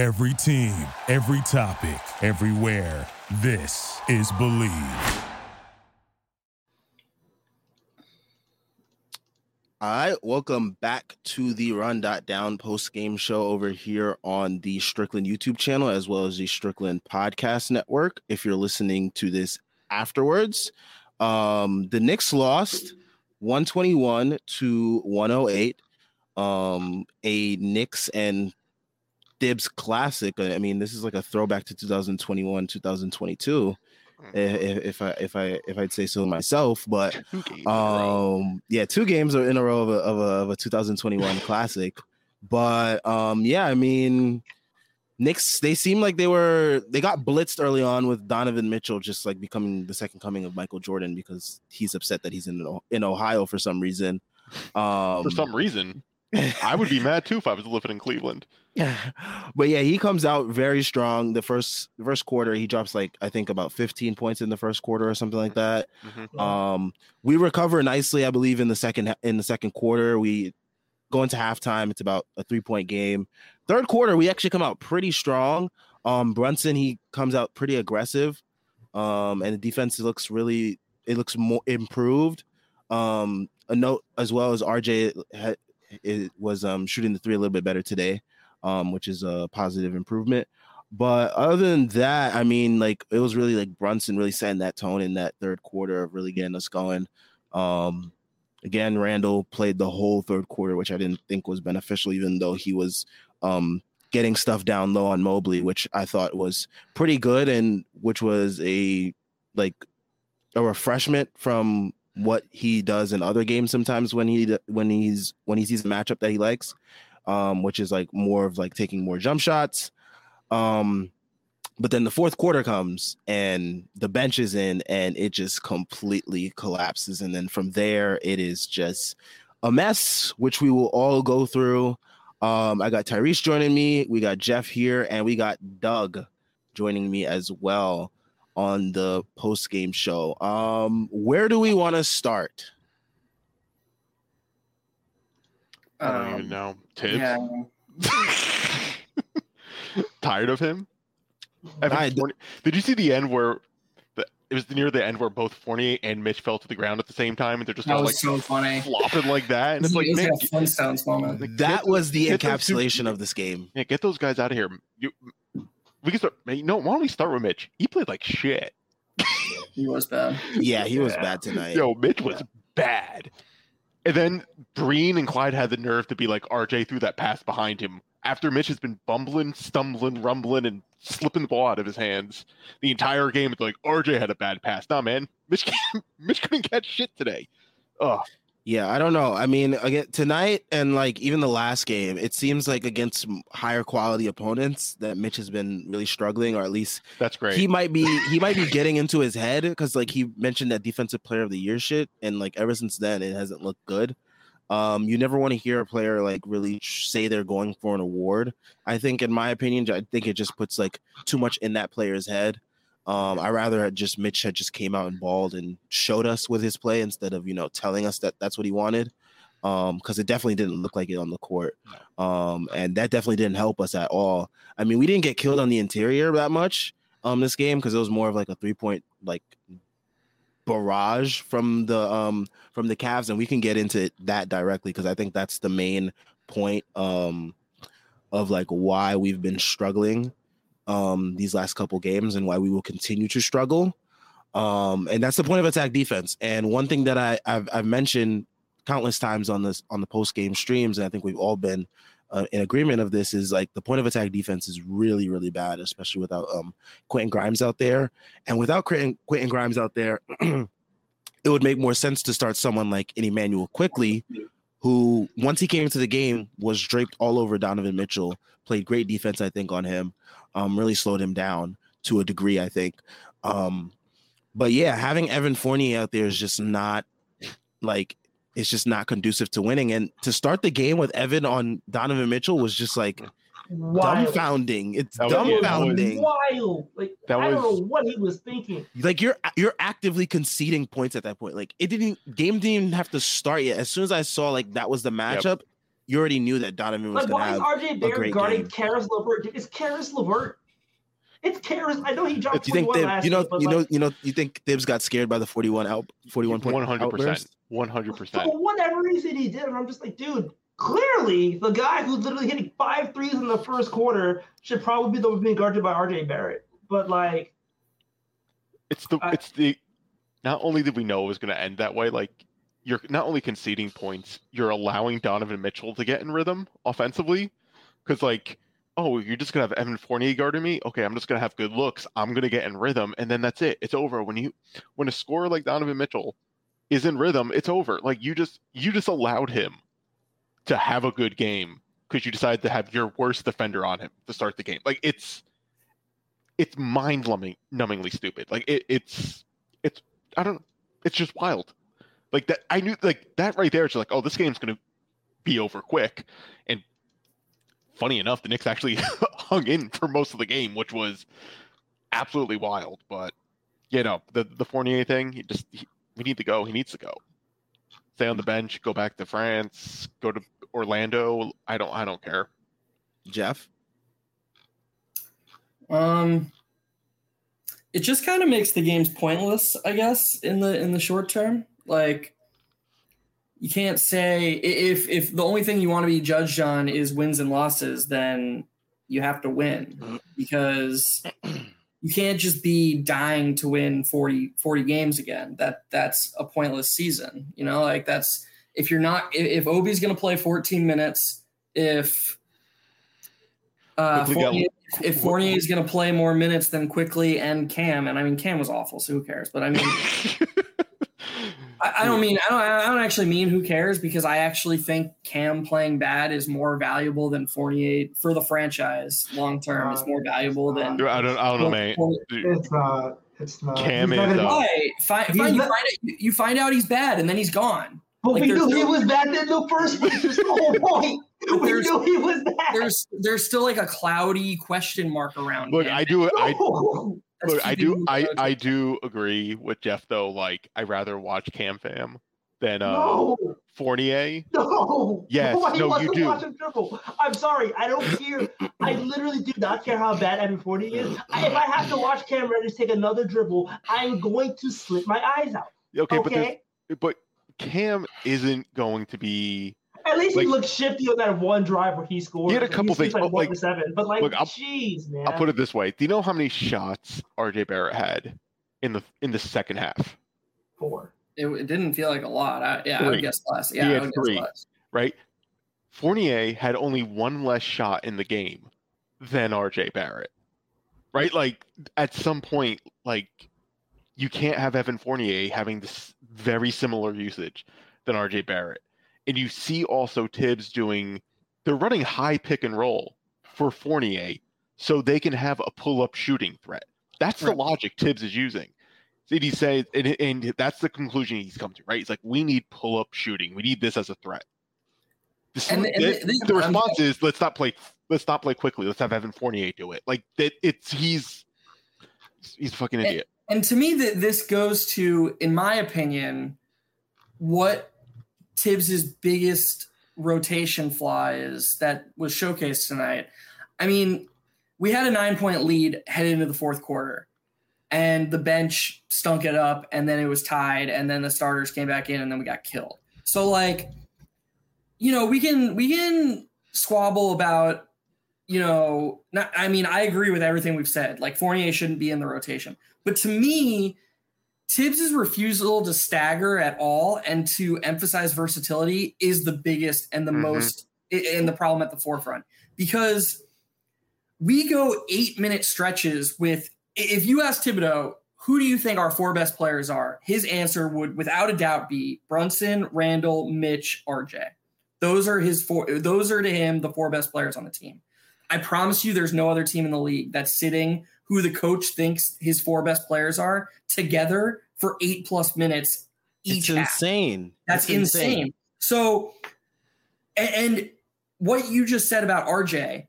Every team, every topic, everywhere. This is Believe. All right, welcome back to the Run Dot Down post game show over here on the Strickland YouTube channel as well as the Strickland Podcast Network. If you're listening to this afterwards, um, the Knicks lost 121 to 108. Um, a Knicks and Thibs classic. I mean, this is like a throwback to 2021, 2022 if, if I if I if I'd say so myself. But um, yeah, two games are in a row of a, of a, of a 2021 classic. But um, yeah, I mean, Knicks they seem like they were they got blitzed early on with Donovan Mitchell just like becoming the second coming of Michael Jordan because he's upset that he's in in Ohio for some reason. Um, for some reason, I would be mad too if I was living in Cleveland. but yeah, he comes out very strong. The first the first quarter, he drops like I think about 15 points in the first quarter or something like that. Mm-hmm. Um, we recover nicely, I believe, in the second in the second quarter. We go into halftime. It's about a three point game. Third quarter, we actually come out pretty strong. Um, Brunson he comes out pretty aggressive, um, and the defense looks really it looks more improved. Um, a note as well as RJ had, it was um shooting the three a little bit better today um, which is a positive improvement. But other than that, I mean, like it was really like Brunson really setting that tone in that third quarter of really getting us going. Um, again, Randle played the whole third quarter, which I didn't think was beneficial, even though he was um, getting stuff down low on Mobley, which I thought was pretty good and which was a like a refreshment from what he does in other games sometimes when he when he's when he sees a matchup that he likes um, which is like more of like taking more jump shots. Um, but then the fourth quarter comes and the bench is in and it just completely collapses. And then from there, it is just a mess, which we will all go through. Um, I got Tyrese joining me, we got Jeff here, and we got Doug joining me as well on the post game show. Um, where do we want to start? I don't um, even know. Thibs? Yeah. Tired of him? I, Fournier, did you see the end where the, it was near the end where both Fournier and Mitch fell to the ground at the same time, and they're just that like so funny. flopping like that, and it's like man, Flintstones moment. Like, that was the encapsulation of this game. Yeah, get those guys out of here. You, we can start. You know, why don't we start with Mitch? He played like shit. he was bad. Yeah, he was bad tonight. Yo, Mitch was yeah. bad. And then Breen and Clyde had the nerve to be like RJ threw that pass behind him after Mitch has been bumbling, stumbling, rumbling, and slipping the ball out of his hands the entire game. It's like RJ had a bad pass. Nah, man, Mitch Mitch couldn't catch shit today. Ugh. Yeah, I don't know. I mean, again tonight and like even the last game, it seems like against higher quality opponents that Mitch has been really struggling, or at least that's great. He might be he might be getting into his head because like he mentioned that defensive player of the year shit, and like ever since then it hasn't looked good. Um, you never want to hear a player like really say they're going for an award. I think, in my opinion, I think it just puts like too much in that player's head. Um, I rather just Mitch had just came out and balled and showed us with his play instead of you know telling us that that's what he wanted. Um, because it definitely didn't look like it on the court. Um, and that definitely didn't help us at all. I mean, we didn't get killed on the interior that much um this game because it was more of like a three point like barrage from the um from the Cavs, and we can get into that directly because I think that's the main point um of like why we've been struggling um, these last couple games and why we will continue to struggle. Um, and that's the point of attack defense. And one thing that I, have I've mentioned countless times on this on the post game streams, and I think we've all been uh, in agreement of this, is like the point of attack defense is really really bad, especially without um, Quentin Grimes out there. And without Quentin, Quentin Grimes out there, it would make more sense to start someone like an Immanuel Quickley, who once he came into the game was draped all over Donovan Mitchell, played great defense, I think, on him um, really slowed him down to a degree, I think. Um, but yeah, having Evan Fournier out there is just not like it's just not conducive to winning. And to start the game with Evan on Donovan Mitchell was just like wild. dumbfounding. It's that dumbfounding. Wild. Like that I don't know what he was thinking. Like you're you're actively conceding points at that point. Like it didn't game didn't even have to start yet. As soon as I saw like that was the matchup, yep. You already knew that Donovan was Like, going to why have is RJ a Barrett great guarding game. Karis LeVert? It's Karis LeVert. It's Karis. I know he dropped Do you think 21 Thib, last you know week, but you know like, you know you think Thibs got scared by the 41 out 41 point One hundred percent. One hundred percent. for whatever reason he did, and I'm just like, dude. Clearly, the guy who's literally hitting five threes in the first quarter should probably be the one being guarded by RJ Barrett. But like, It's the I- it's the not only did we know it was going to end that way, like you're not only conceding points, you're allowing Donovan Mitchell to get in rhythm offensively, because like, oh, you're just gonna have Evan Fournier guarding me. Okay, I'm just gonna have good looks. I'm gonna get in rhythm, and then that's it. It's over. When you when a scorer like Donovan Mitchell is in rhythm, it's over. Like you just you just allowed him to have a good game because you decided to have your worst defender on him to start the game. Like it's it's mind numbingly stupid. Like it, it's it's I don't it's just wild. Like that I knew like that right there. It's like oh this game's gonna be over quick. And funny enough, the Knicks actually hung in for most of the game, which was absolutely wild. But you know the the Fournier thing, he just he, we need to go. He needs to go. Stay on the bench. Go back to France. Go to Orlando. I don't I don't care. Jeff, Um, it just kind of makes the games pointless, I guess, in the in the short term. Like, you can't say if if the only thing you want to be judged on is wins and losses, then you have to win because you can't just be dying to win 40, 40 games again. That that's a pointless season. You know, like that's if you're not if, if Obi's going to play 14 minutes, if uh, got- if Fournier is going to play more minutes than Quickley and Cam, and I mean Cam was awful, so who cares? But I mean, I, I don't mean I don't I don't actually mean who cares because I actually think Cam playing bad is more valuable than Fournier for the franchise long term. is more valuable than I don't I don't know, man. It's not. It's not. Cam He's not is, uh, Why? Fine, fine, you, not- find out, you- you find out he's bad and then he's gone. But like, we there's knew he was bad in the first place. That's the whole point. We there's- knew he was bad. There's there's still like a cloudy question mark around. Look, him. I do I No. That's look, I do I. I do agree with Jeff though. Like I rather watch Cam Fam than uh no, Fournier. no. Yes, Nobody no, you do. Watch him dribble. I'm sorry. I don't care. I literally do not care how bad Evan Fournier is. I, if I have to watch Cam Reddish take another dribble, I'm going to slip my eyes out. Okay, but Okay. but Cam isn't going to be At least Like- he looked shifty on that one drive where he scored. He had a couple things, like but, one like- seven. But like, look, I'll- jeez, man. I'll put it this way. Do you know how many shots RJ Barrett had in the in the second half? four. It, it didn't feel like a lot. I, yeah, I would guess less. He Yeah, I had would three. guess less. Right? Fournier had only one less shot in the game than RJ Barrett. Right? Like at some point, like you can't have Evan Fournier having this very similar usage than RJ Barrett. And you see also Thibs doing they're running high pick and roll for Fournier so they can have a pull-up shooting threat. That's the logic Thibs is using. Did he say and, and that's the conclusion he's come to, right? He's like, we need pull-up shooting. We need this as a threat. The, And- and the- the- response is let's not play let's not play Quickley. Let's have Evan Fournier do it. Like that it's he's he's a fucking idiot. And to me, that this goes to, in my opinion, what Thibs's biggest rotation flaw is that was showcased tonight. I mean, we had a nine point lead headed into the fourth quarter, and the bench stunk it up, and then it was tied, and then the starters came back in, and then we got killed. So, like, you know, we can we can squabble about, you know, not. I mean, I agree with everything we've said. Like, Fournier shouldn't be in the rotation. But to me, Thibs's refusal to stagger at all and to emphasize versatility is the biggest and the Mhm. most and the problem at the forefront because we go eight minute stretches with if you ask Thibodeau, who do you think our four best players are? His answer would without a doubt be Brunson, Randle, Mitch, RJ. Those are his four those are to him the four best players on the team. I promise you there's no other team in the league that's sitting who the coach thinks his four best players are together for eight plus minutes each it's half. insane. That's It's insane. So, a- and what you just said about RJ,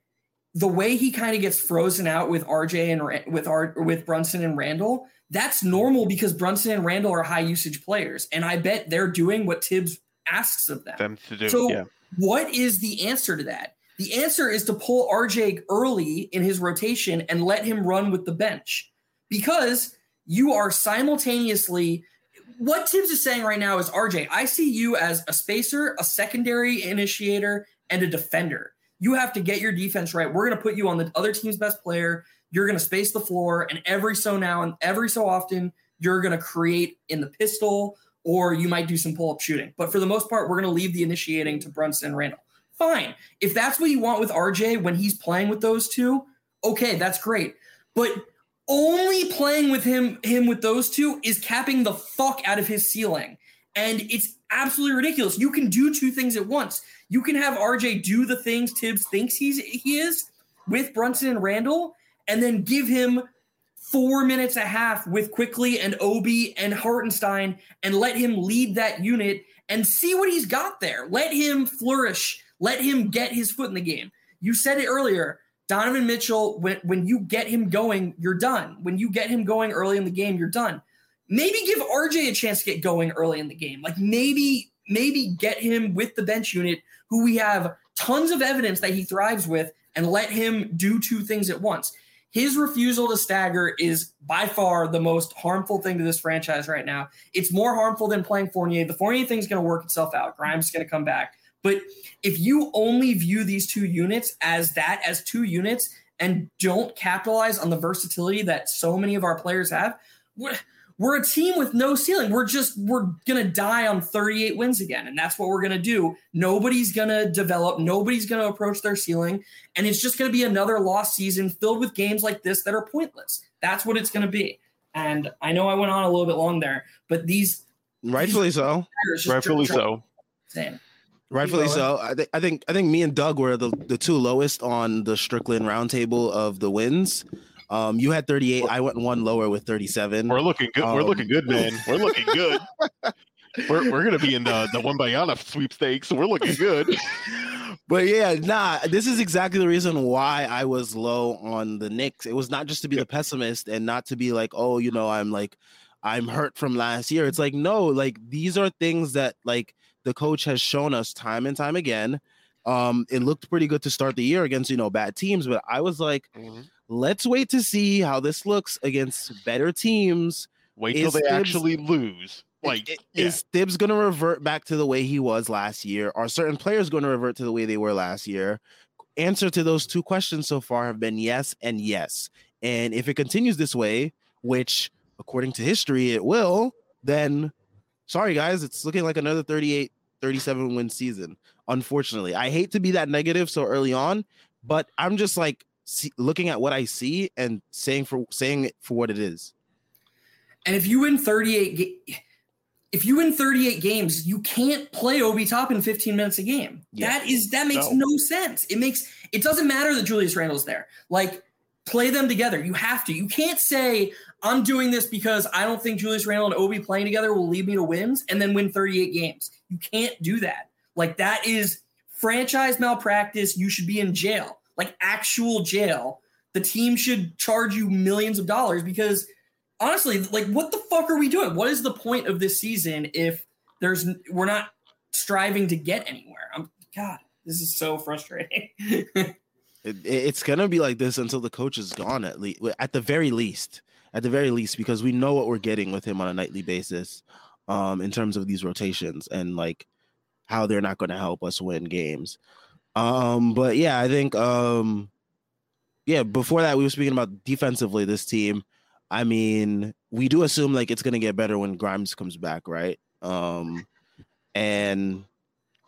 the way he kind of gets frozen out with RJ and with R, with Brunson and Randle, that's normal because Brunson and Randle are high usage players, and I bet they're doing what Thibs asks of them. Them to do. So- yeah. What is the answer to that? The answer is to pull RJ early in his rotation and let him run with the bench because you are simultaneously. What Thibs is saying right now is RJ, I see you as a spacer, a secondary initiator, and a defender. You have to get your defense right. We're going to put you on the other team's best player. You're going to space the floor, and every so now and every so often, you're going to create in the pistol or you might do some pull up shooting. But for the most part, we're going to leave the initiating to Brunson and Randle. Fine. If that's what you want with RJ when he's playing with those two, okay, that's great. But only playing with him him with those two is capping the fuck out of his ceiling. And it's absolutely ridiculous. You can do two things at once. You can have RJ do the things Thibs thinks he's he is with Brunson and Randle, and then give him four minutes a half with Quickley and Obi and Hartenstein and let him lead that unit and see what he's got there. Let him flourish. Let him get his foot in the game. You said it earlier. Donovan Mitchell, when, when you get him going, you're done. When you get him going early in the game, you're done. Maybe give RJ a chance to get going early in the game. Like maybe, maybe get him with the bench unit who we have tons of evidence that he thrives with and let him do two things at once his refusal to stagger is by far the most harmful thing to this franchise right now. It's more harmful than playing Fournier. The Fournier thing's going to work itself out. Grimes is going to come back. But if you only view these two units as that, as two units, and don't capitalize on the versatility that so many of our players have, we're, we're a team with no ceiling. We're just, we're going to die on 38 wins again. And that's what we're going to do. Nobody's going to develop, nobody's going to approach their ceiling. And it's just going to be another lost season filled with games like this that are pointless. That's what it's going to be. And I know I went on a little bit long there, but these Rightfully so. Rightfully so. Insane. Rightfully so. I think I think I think me and Doug were the, the two lowest on the Strickland roundtable of the wins. Um, you had 38. I went one lower with 37. We're looking good. We're Um, looking good, man. We're looking good. we're we're gonna be in the the Wembanyama sweepstakes, so we're looking good. But yeah, nah, this is exactly the reason why I was low on the Knicks. It was not just to be the pessimist and not to be like, oh, you know, I'm like, I'm hurt from last year. It's like, no, like these are things that like the coach has shown us time and time again. Um, it looked pretty good to start the year against, you know, bad teams, but I was like, let's wait to see how this looks against better teams. Wait till Is they Thibs- actually lose. Like, yeah. is Thibs going to revert back to the way he was last year? Are certain players going to revert to the way they were last year? Answer to those two questions so far have been yes and yes. And if it continues this way, which according to history it will, then sorry guys, it's looking like another 38 37 win season. Unfortunately, I hate to be that negative so early on, but I'm just like see, looking at what I see and saying for saying it for what it is. And if you win 38 ga- if you win 38 games, you can't play Obi Toppin 15 minutes a game. Yeah. That is that makes No. no. sense. It makes it doesn't matter that Julius Randle's there. Like play them together. You have to. You can't say I'm doing this because I don't think Julius Randle and Obi playing together will lead me to wins and then win 38 games. You can't do that. Like that is franchise malpractice. You should be in jail. Like actual jail. The team should charge you millions of dollars because honestly, like what the fuck are we doing? What is the point of this season if there's we're not striving to get anywhere? I'm God, this is so frustrating. It, it- it's gonna be like this until the coach is gone at least at the very least at the very least because we know what we're getting with him on a nightly basis um in terms of these rotations and like how they're not going to help us win games um but yeah i think um yeah before that we were speaking about defensively this team i mean we do assume like it's going to get better when grimes comes back right um and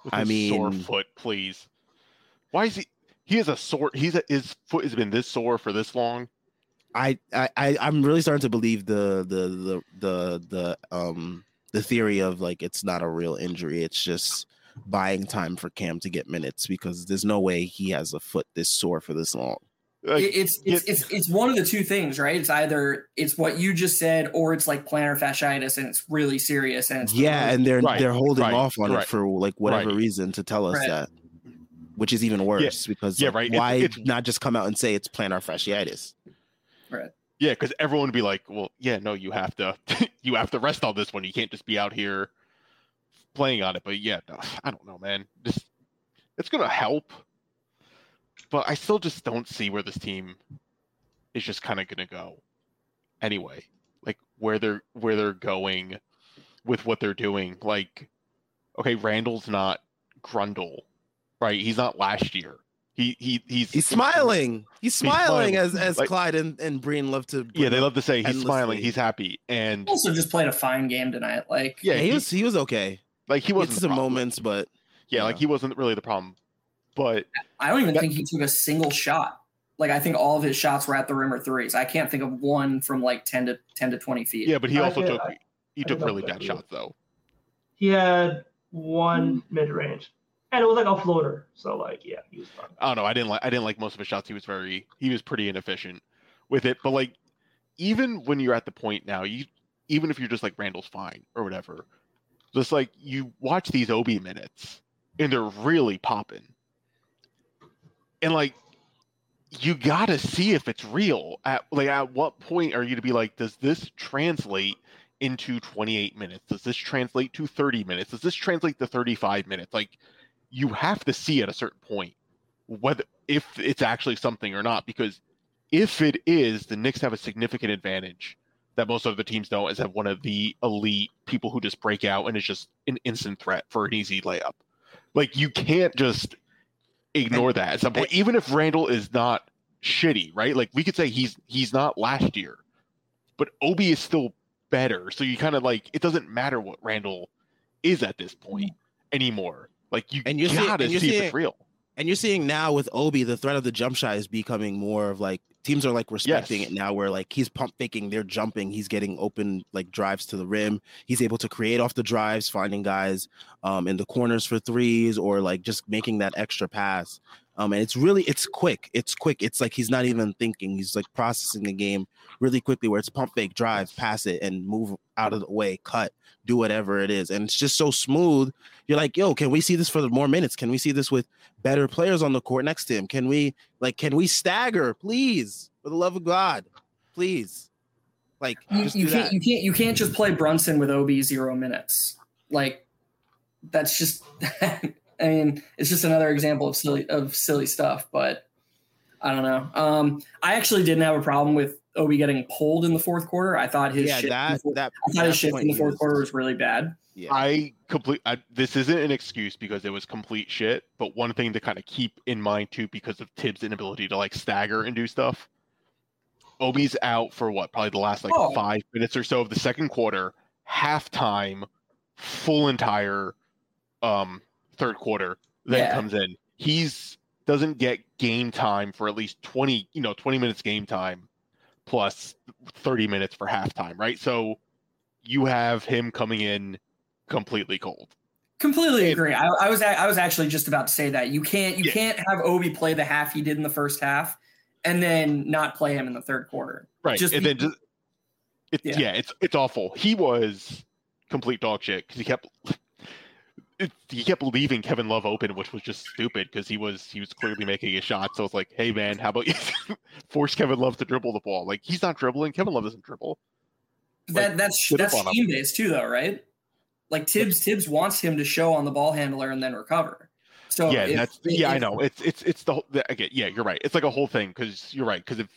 With I his sore foot, please. Why is he? He has a sore. He's a, his foot has been this sore for this long. I, I I- I'm really starting to believe the the the the the um the theory of like it's not a real injury. It's just buying time for Cam to get minutes because there's no way he has a foot this sore for this long. Like, It- it's it's, it's it's one of the two things, right? It's either it's what you just said, or it's like plantar fasciitis, and it's really serious. And it's Yeah, and they're Right, they're holding right, off on it for like whatever right. reason to tell us Right. that, which is even worse because yeah, like, right. It's- why it's- not just come out and say it's plantar fasciitis? Yeah, because everyone would be like, "Well, yeah, no, you have to, you have to rest on this one. You can't just be out here playing on it. But yeah, no, I don't know, man. Just it's gonna help, but I still just don't see where this team is just kind of gonna go. Anyway, like where they're where they're going with what they're doing. Like, okay, Randle's not Grundle, right? He's not last year. He he he's He's smiling. He's smiling, smiling. as as Like- Clyde and, and Breen love to. Yeah, they love to say he's endlessly. smiling, he's happy, and Also, just played a fine game tonight. Like, yeah, Yeah, he he, was he was okay. like he He wasn't some problem. moments, but Yeah, like he wasn't really the problem, but I don't even That- think he took a single shot. Like, I think all of his shots were at the rim or threes. I can't think of one from like ten to ten to twenty feet. yeah, but he also feel- took I- he I took really bad shots though. He had one mid range, and it was like a floater. So like, yeah, he was fine. I don't know. I didn't like I didn't like most of his shots. He was very he was pretty inefficient with it. But like even when you're at the point now, you even if you're just like Randle's fine or whatever, just like you watch these Obi minutes and they're really popping. And like you gotta see if it's real. At like at what point are you to be like, does this translate into 28 minutes? Does this translate to 30 minutes? Does this translate to 35 minutes? Like you have to see at a certain point whether if it's actually something or not because if it is the Knicks have a significant advantage that most other teams don't is have one of the elite people who just break out and is just an instant threat for an easy layup. Like you can't just ignore that at some point even if Randle is not shitty right? Like we could say he's he's not last year but Obi is still better. So you kind of like it doesn't matter what Randle is at this point mm-hmm. anymore like you And you're see- gotta and you're see if seeing- it's real and you're seeing now with Obi, the threat of the jump shot is becoming more of like teams are like respecting Yes. it now, where like he's pump faking, they're jumping, he's getting open like drives to the rim. He's able to create off the drives, finding guys um, in the corners for threes or like just making that extra pass. Um, and it's really it's quick. It's quick. It's like he's not even thinking. He's like processing the game really quickly. Where it's pump fake, drive, pass it, and move out of the way, cut, do whatever it is, and it's just so smooth. You're like, yo, can we see this for more minutes? Can we see this with better players on the court next to him? Can we like can we stagger, please? For the love of God, please. Like you, just you can't that. you can't you can't just play Brunson with Obi zero minutes. Like that's just I mean, it's just another example of silly of silly stuff, but I don't know. Um I actually didn't have a problem with Obi getting pulled in the fourth quarter. I thought his yeah, shit in the that fourth- that I thought his that shift in the fourth was- quarter was really bad. Yeah. I complete. I, this isn't an excuse because it was complete shit. But one thing to kind of keep in mind too, because of Thibs' inability to like stagger and do stuff. Obi's out for what? Probably the last like Oh. five minutes or so of the second quarter. Halftime, full entire um third quarter. Then Yeah. comes in. He's doesn't get game time for at least twenty. You know, twenty minutes game time, plus thirty minutes for halftime. Right. So you have him coming in completely cold. Completely agree. I, I was a- I was actually just about to say that you can't you Yeah. can't have Obi play the half he did in the first half and then not play him in the third quarter. Right. Just and be- then just it's Yeah. yeah. it's it's awful. He was complete dog shit because he kept it, he kept leaving Kevin Love open, which was just stupid because he was he was clearly making a shot. So it's like, hey man, how about you force Kevin Love to dribble the ball? Like he's not dribbling. Kevin Love doesn't dribble. That Like, that's that's scheme based too, though, right? Like Thibs Thibs wants him to show on the ball handler and then recover. So yeah, if- that's yeah, I know. It's it's it's the whole- the- again, yeah, you're right. It's like a whole thing because you're right because if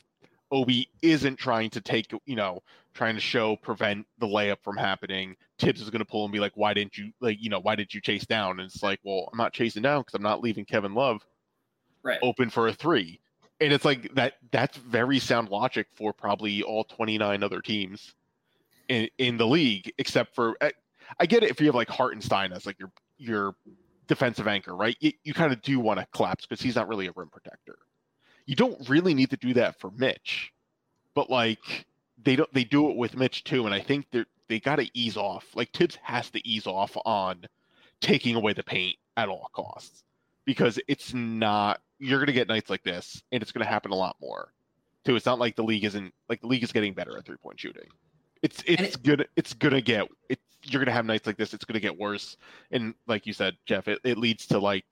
Obi isn't trying to take, you know, trying to show prevent the layup from happening, Thibs is going to pull and be like, "Why didn't you like, you know, why did you chase down?" And it's like, "Well, I'm not chasing down because I'm not leaving Kevin Love Right. open for a three. And it's like that. That's very sound logic for probably all 29 other teams in in the league, except for I, I get it if you have like Hartenstein as like your your defensive anchor, right? You, you kind of do want to collapse because he's not really a rim protector. You don't really need to do that for Mitch, but like they don't they do it with Mitch too, and I think they they got to ease off. Like Thibs has to ease off on taking away the paint at all costs because it's not you're going to get nights like this and it's going to happen a lot more too it's not like the league isn't like the league is getting better at three point shooting it's it's it- good it's going to get it's you're going to have nights like this it's going to get worse and like you said jeff it, it leads to like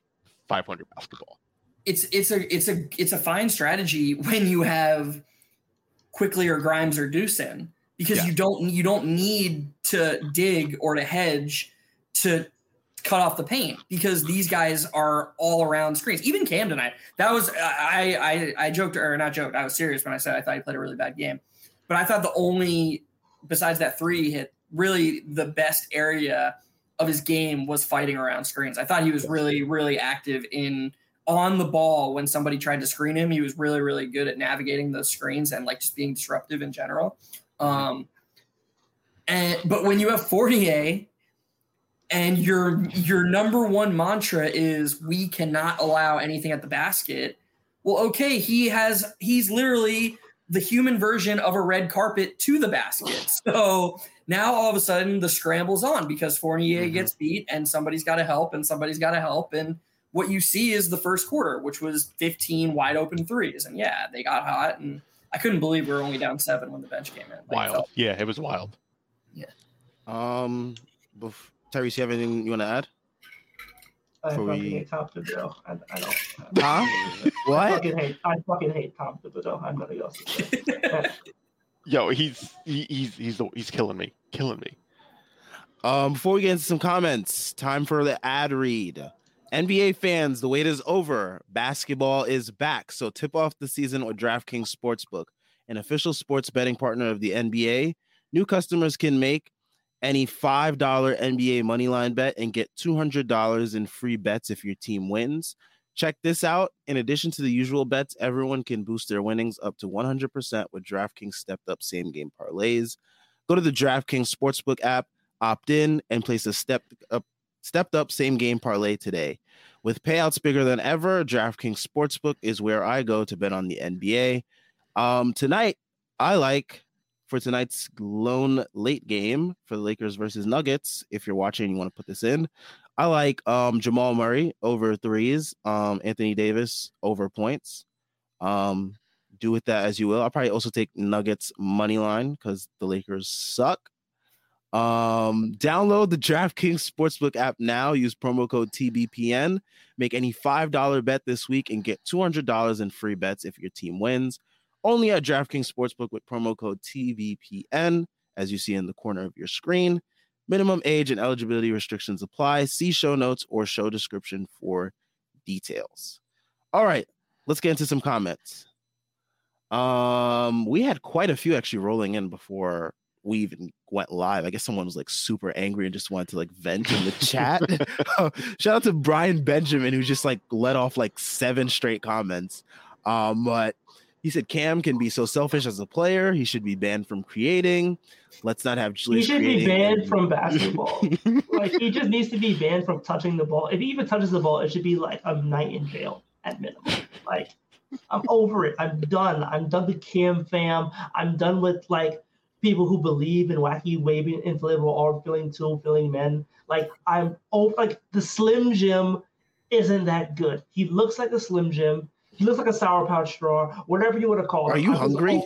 500 basketball it's it's a it's a it's a fine strategy when you have Quickley or Grimes or Deuce in because Yeah. you don't you don't need to dig or to hedge to cut off the paint because these guys are all around screens. Even Cam tonight, that was I I I joked or not joked. I was serious when I said I thought he played a really bad game, but I thought the only besides that three hit really the best area of his game was fighting around screens. I thought he was really really active in on the ball when somebody tried to screen him. He was really really good at navigating those screens and like just being disruptive in general. Um, and but when you have Fournier and your your number one mantra is we cannot allow anything at the basket well okay he has he's literally the human version of a red carpet to the basket so now all of a sudden the scramble's on because Fournier mm-hmm. gets beat and somebody's got to help and somebody's got to help and what you see is the first quarter which was 15 wide open threes and yeah they got hot and I couldn't believe we were only down seven when the bench came in like, wild felt- yeah it was wild yeah um bef- Tyrese, you have anything you want to add? I fucking we... hate Tom Thibodeau. I, I don't. Huh? what? I fucking hate. I fucking hate Tom Thibodeau. I'm nothing else to say. Yo, he's he, he's he's he's killing me, killing me. Um, before we get into some comments, time for the ad read. NBA fans, the wait is over. Basketball is back. So tip off the season with DraftKings Sportsbook, an official sports betting partner of the NBA. New customers can make any $5 NBA moneyline bet and get $200 in free bets if your team wins. Check this out. In addition to the usual bets, everyone can boost their winnings up to 100% with DraftKings stepped up same game parlays. Go to the DraftKings Sportsbook app, opt in, and place a stepped up, stepped up same game parlay today. With payouts bigger than ever, DraftKings Sportsbook is where I go to bet on the NBA. Um, tonight, I like for tonight's lone late game for the Lakers versus Nuggets. If you're watching, you want to put this in. I like um, Jamal Murray over threes, um, Anthony Davis over points. Um, do with that as you will. I'll probably also take Nuggets money line because the Lakers suck. Um, download the DraftKings Sportsbook app now. Use promo code TBPN. Make any $5 bet this week and get $200 in free bets if your team wins only at DraftKings Sportsbook with promo code TBPN, as you see in the corner of your screen. Minimum age and eligibility restrictions apply. See show notes or show description for details. All right, let's get into some comments. Um, we had quite a few actually rolling in before we even went live. I guess someone was like super angry and just wanted to like vent in the chat. Shout out to Brian Benjamin who just like let off like seven straight comments. Um, but he said Cam can be so selfish as a player. He should be banned from creating. Let's not have Julius. He should be banned and... from basketball. like he just needs to be banned from touching the ball. If he even touches the ball, it should be like a night in jail at minimum. Like I'm over it. I'm done. I'm done with Cam fam. I'm done with like people who believe in wacky waving inflatable arm feeling tool feeling men. Like I'm over like the Slim Jim isn't that good. He looks like a Slim Jim. He looks like a sour patch straw, whatever you want to call it. Are you I'm hungry?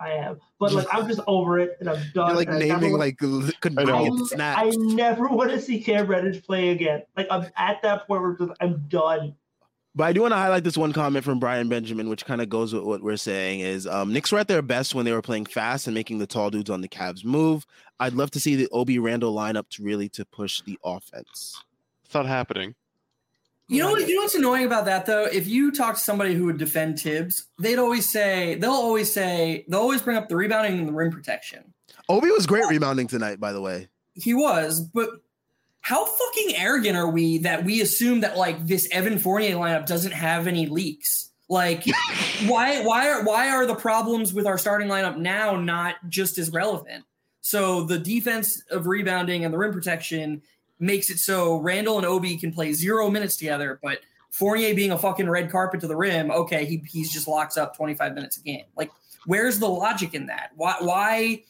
I am, but like I'm just over it, and I'm done. You're like naming like convenient snacks. I never want to see Cam Reddish play again. Like I'm at that point where just, I'm done. But I do want to highlight this one comment from Brian Benjamin, which kind of goes with what we're saying is um, Knicks were at their best when they were playing fast and making the tall dudes on the Cavs move. I'd love to see the Obi Randle lineup to really to push the offense. It's not happening. You know, you know what's annoying about that though? If you talk to somebody who would defend Thibs, they'd always say they'll always say they'll always bring up the rebounding and the rim protection. Obi was great rebounding tonight, by the way. He was, but how fucking arrogant are we that we assume that like this Evan Fournier lineup doesn't have any leaks? Like, why why are why are the problems with our starting lineup now not just as relevant? So the defense of rebounding and the rim protection makes it so Randle and Obi can play zero minutes together, but Fournier being a fucking red carpet to the rim, okay, he he's just locks up 25 minutes a game. Like, where's the logic in that? Why why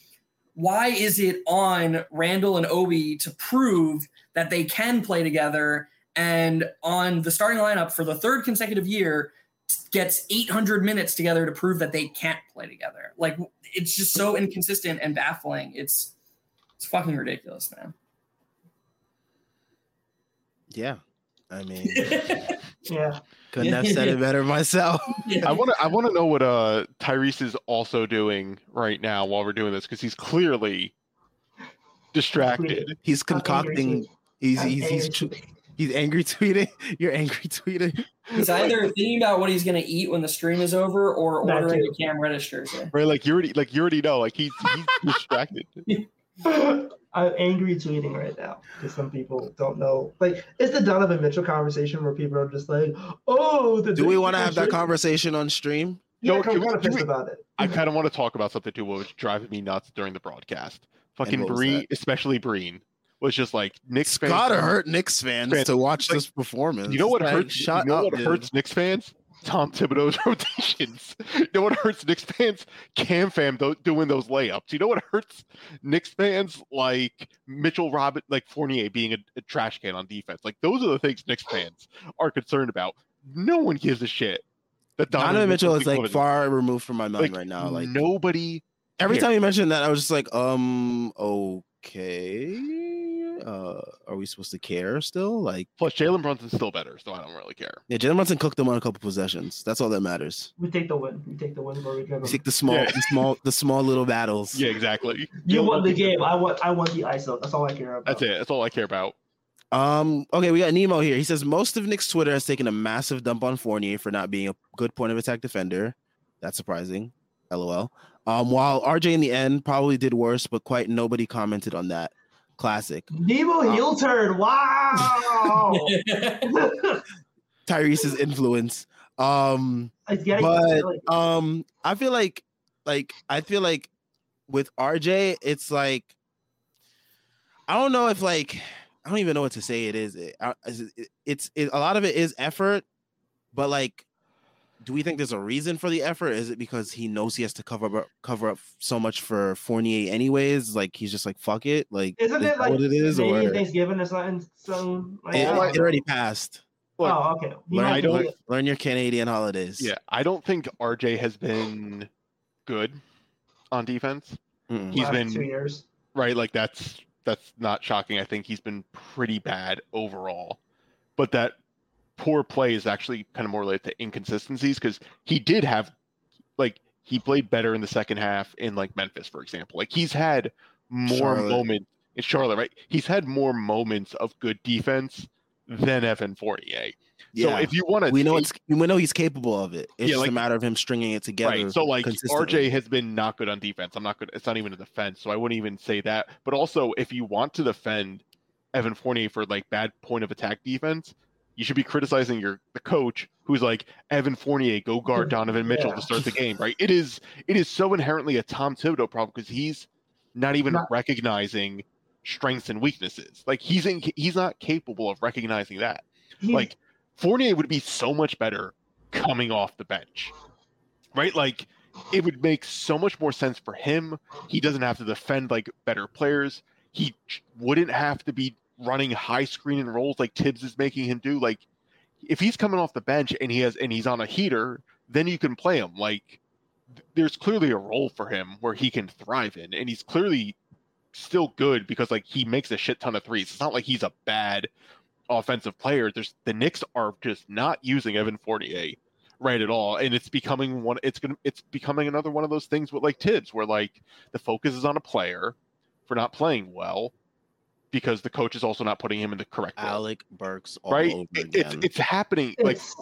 why is it on Randle and Obi to prove that they can play together and on the starting lineup for the third consecutive year gets 800 minutes together to prove that they can't play together? Like it's just so inconsistent and baffling. It's it's fucking ridiculous, man. Yeah. I mean, yeah, couldn't have said it better myself. I want to. I want to know what uh Tyrese is also doing right now while we're doing this because he's clearly distracted. He's concocting He's I'm he's he's, angry. he's angry tweeting. You're angry tweeting. He's either thinking about what he's going to eat when the stream is over, or That ordering too. a cam registers. Right, like you already like you already know, like he's he's distracted. I'm angry tweeting right now because some people don't know. Like it's the Donovan Mitchell conversation where people are just like, "Oh, the Do we want to have that conversation on stream? Yeah, No, I'm can kind of pissed about it. I kind of want to talk about something too, what was driving me nuts during the broadcast. Fucking what Breen, especially Breen, was just like Knicks It's fans. gotta hurt Knicks fans Fans, to watch like, this performance. You know what Like, hurts? Shut you know up, what dude. hurts Knicks fans? Tom Thibodeau's rotations. You know what hurts Knicks fans? Cam Fam do- doing those layups. You know what hurts Knicks fans? Like Mitchell Robin, like Fournier being a, a trash can on defense. Like those are the things Knicks fans are concerned about. No one gives a shit. That Donovan Mitchell is like far removed from my mind Like, right now. Like nobody. every cares. time you mentioned that, I was just like, um, okay. Uh, are we supposed to care still? Like, Plus, Jalen Brunson's still better, so I don't really care. yeah, Jalen Brunson cooked them on a couple possessions. That's all that matters. We take the win. We take the win, but we give You them. take the small, Yeah. the small, the small little battles. Yeah, exactly. You won the game. I want. I want the ISO. That's all I care about. That's it. That's all I care about. Um. Okay, we got Nemo here. He says most of Knicks Twitter has taken a massive dump on Fournier for not being a good point of attack defender. That's surprising. LOL. Um. While RJ in the end probably did worse, but quite nobody commented on that. Classic. Nemo heel turn. Wow. Tyrese's influence. Um. It's but um i feel like like i feel like with rj it's like i don't know if like i don't even know what to say it is it, I- it- it's it, a lot of it is effort but like do we think there's a reason for the effort is it because he knows he has to cover up uh, cover up so much for fournier anyways like he's just like fuck it like isn't is it like what it is Canadian or Thanksgiving or something? So like, it that? already passed oh, Look, oh, okay. He learn, might I don't- learn your canadian holidays Yeah, I don't think RJ has been good on defense. Mm-mm. He's last been- two years. Right, like that's that's not shocking. I think he's been pretty bad overall. But that poor play is actually kind of more related to inconsistencies because he did have like he played better in the second half in like Memphis, for example. Like he's had more Charlotte. moments in Charlotte, right? He's had more moments of good defense than Evan Fournier. Yeah. So if you want to we know it's we know he's capable of it. It's Yeah, just like- a matter of him stringing it together. Right. So like. RJ has been not good on defense. I'm not good. It's not even a defense. So I wouldn't even say that. But also, if you want to defend Evan Fournier for like bad point of attack defense, you should be criticizing your the coach who's like Evan Fournier, go guard Donovan Mitchell Yeah. to start the game. Right. It is it is so inherently a Tom Thibodeau problem because he's not even Not- recognizing strengths and weaknesses. Like he's in, he's not capable of recognizing that He's- like Fournier would be so much better coming off the bench, right? Like it would make so much more sense for him. He doesn't have to defend like better players. He wouldn't have to be running high screen and rolls like Thibs is making him do. Like if he's coming off the bench and he has and he's on a heater, then you can play him. Like th- there's clearly a role for him where he can thrive in, and he's clearly still good because like he makes a shit ton of threes. It's not like he's a bad offensive player. There's the Knicks are just not using Evan Fournier right at all, and it's becoming one. It's gonna it's becoming another one of those things with like Thibs, where like the focus is on a player for not playing well because the coach is also not putting him in the correct role. Alec Burks all right? over It- again. it's it's happening like it's,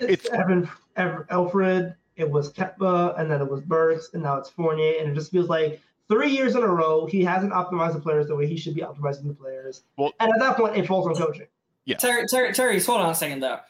it's, it's- Evan, Elfrid. It was Kemba, and then it was Burks, and now it's Fournier, and it just feels like three years in a row he hasn't optimized the players the way he should be optimizing the players. Well- and at that point, it falls on coaching. Terry, Terry, Terry, hold on a second though.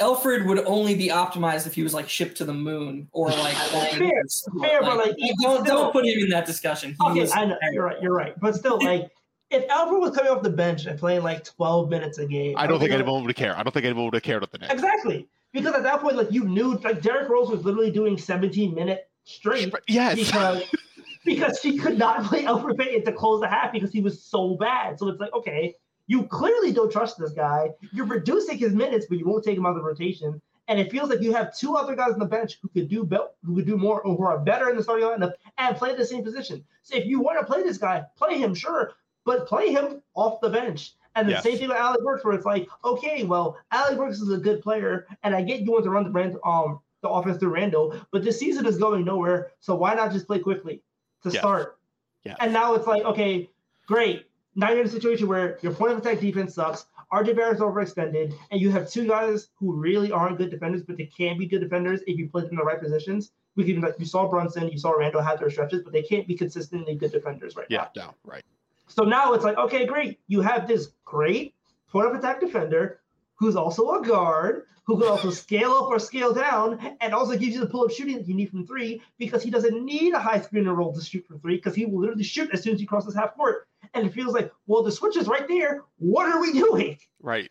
Elfrid would only be optimized if he was like shipped to the moon or like flying Fair, into space. fair, but, like, don't still- don't put him in that discussion. He Okay, was I know you're right. You're right, but still, like if Elfrid was coming off the bench and playing like 12 minutes a game, I don't think anyone would care. I don't think anyone would have cared at the Knicks. Exactly, because at that point, like you knew, like Derrick Rose was literally doing 17 minute straight Yes. because because he could not play Elfrid Payton to close the half because he was so bad. So it's like, okay, you clearly don't trust this guy. You're reducing his minutes, but you won't take him out of the rotation. And it feels like you have two other guys on the bench who could do be- who could do more, who are better in the starting lineup and play the same position. So if you want to play this guy, play him, sure, but play him off the bench. And the Yes. same thing with Alec Burks, where it's like, okay, well, Alec Burks is a good player, and I get you want to run the brand, um the offense through Randle, but this season is going nowhere. So why not just play Quickley to Yes. start? Yes. And now it's like, okay, great. now you're in a situation where your point of attack defense sucks. RJ Barrett's overextended, and you have two guys who really aren't good defenders, but they can be good defenders if you put them in the right positions. We can like you saw Brunson, you saw Randle have their stretches, but they can't be consistently good defenders right Yeah, now. no, right. So now it's like, okay, great. You have this great point of attack defender who's also a guard, who can also scale up or scale down, and also gives you the pull-up shooting that you need from three because he doesn't need a high screen and roll to shoot from three because he will literally shoot as soon as he crosses half court. And it feels like, well, the switch is right there. What are we doing? Right.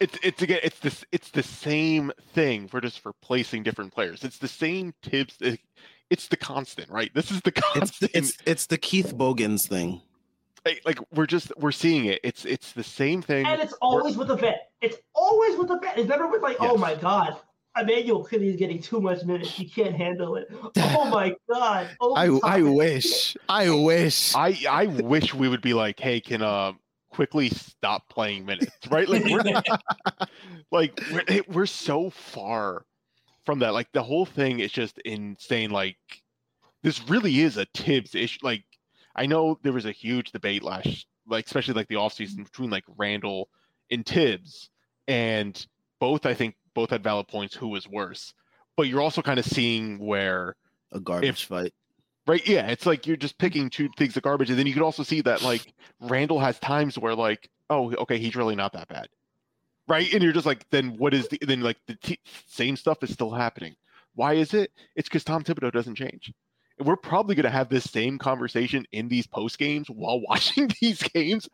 It's it's again it's this it's the same thing for just for placing different players. It's the same tips. it- It's the constant, right? This is the It's constant. it's it's the Keith Bogans thing. Like, like, we're just we're seeing it. It's it's the same thing. And it's always with a vet. It's always with a vet. It's never with like, oh my god, Emmanuel Kinney is getting too much minutes. He can't handle it. Oh my god. Oh, I I wish. I wish. I I wish we would be like, hey, can uh Quickley stop playing minutes, right? Like we're like we're it- we're so far from that. Like the whole thing is just insane. Like this really is a Thibs issue. Like I know there was a huge debate last, like especially like the offseason mm-hmm. between like Randle and Thibs, and both I think both had valid points. Who was worse? But you're also kind of seeing where a garbage fight. Right. Yeah. It's like you're just picking two things of garbage. And then you could also see that like Randle has times where like, oh, okay, he's really not that bad. Right. And you're just like, then what is the, then like the t- same stuff is still happening. Why is it? It's because Tom Thibodeau doesn't change. And we're probably going to have this same conversation in these post games while watching these games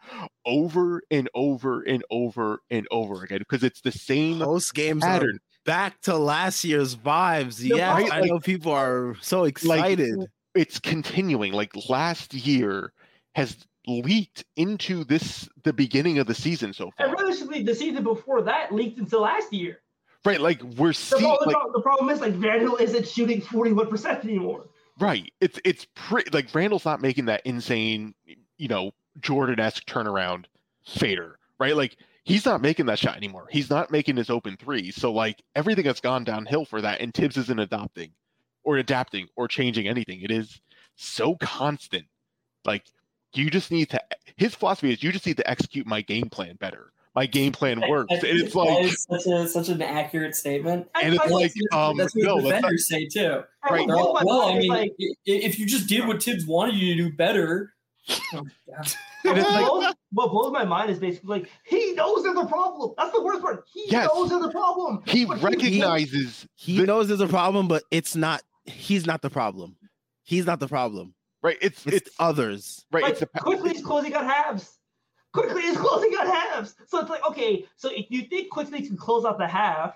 over and over and over and over again because it's the same Post games pattern. back to last year's vibes. No, Yes, right, I like- know people are so excited. it's continuing like last year has leaked into this the beginning of the season so And far realistically, the season before that leaked into last year. right like we're The, seeing problem, like the problem is like Randle isn't shooting 41% anymore. Right. It's it's pretty like Randle's not making that insane you know jordan-esque turnaround fader right? Like he's not making that shot anymore. He's not making his open three. So like everything has gone downhill for that and Thibs isn't adopting or adapting or changing anything. It is so constant. Like you just need to his philosophy is you just need to execute my game plan better my game plan works and it's like such a such an accurate statement. and it's I- like um that's what no let's not- defenders say too. Right. will They're blow like, my well, I mean, like, if you just did what Thibs wanted you to do better, oh, God. what, like blows, what blows my mind is basically like he knows there's a problem. That's the worst part. He Yes. knows there's a problem. he But recognizes He the- knows there's a problem, but it's not. He's not the problem. He's not the problem. right it's It's, it's others. right like, it's a pa- Quickley is closing on halves. Quickley is closing on halves. So it's like, okay, so if you think Quickley can close out the half,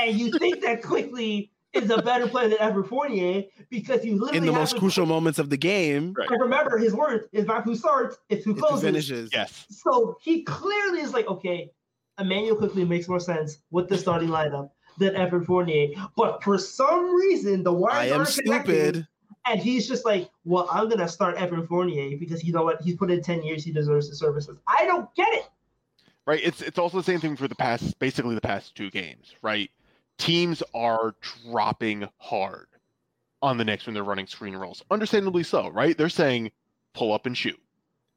and you think that Quickley is a better player than Evan Fournier because you literally In the most him- crucial moments of the game, Right. And remember, his words is not who starts, it's who it's who closes. finishes. yes So he clearly is like, okay, Emmanuel Quickley makes more sense with the starting lineup than Evan Fournier. But for some reason, the I wires am aren't connecting, stupid. And he's just like, well, I'm gonna start Evan Fournier because you know what? He's put in 10 years, he deserves the services. I don't get it. right it's it's also the same thing for the past basically the past two games right teams are dropping hard on the Knicks when they're running screen rolls understandably so right they're saying pull up and shoot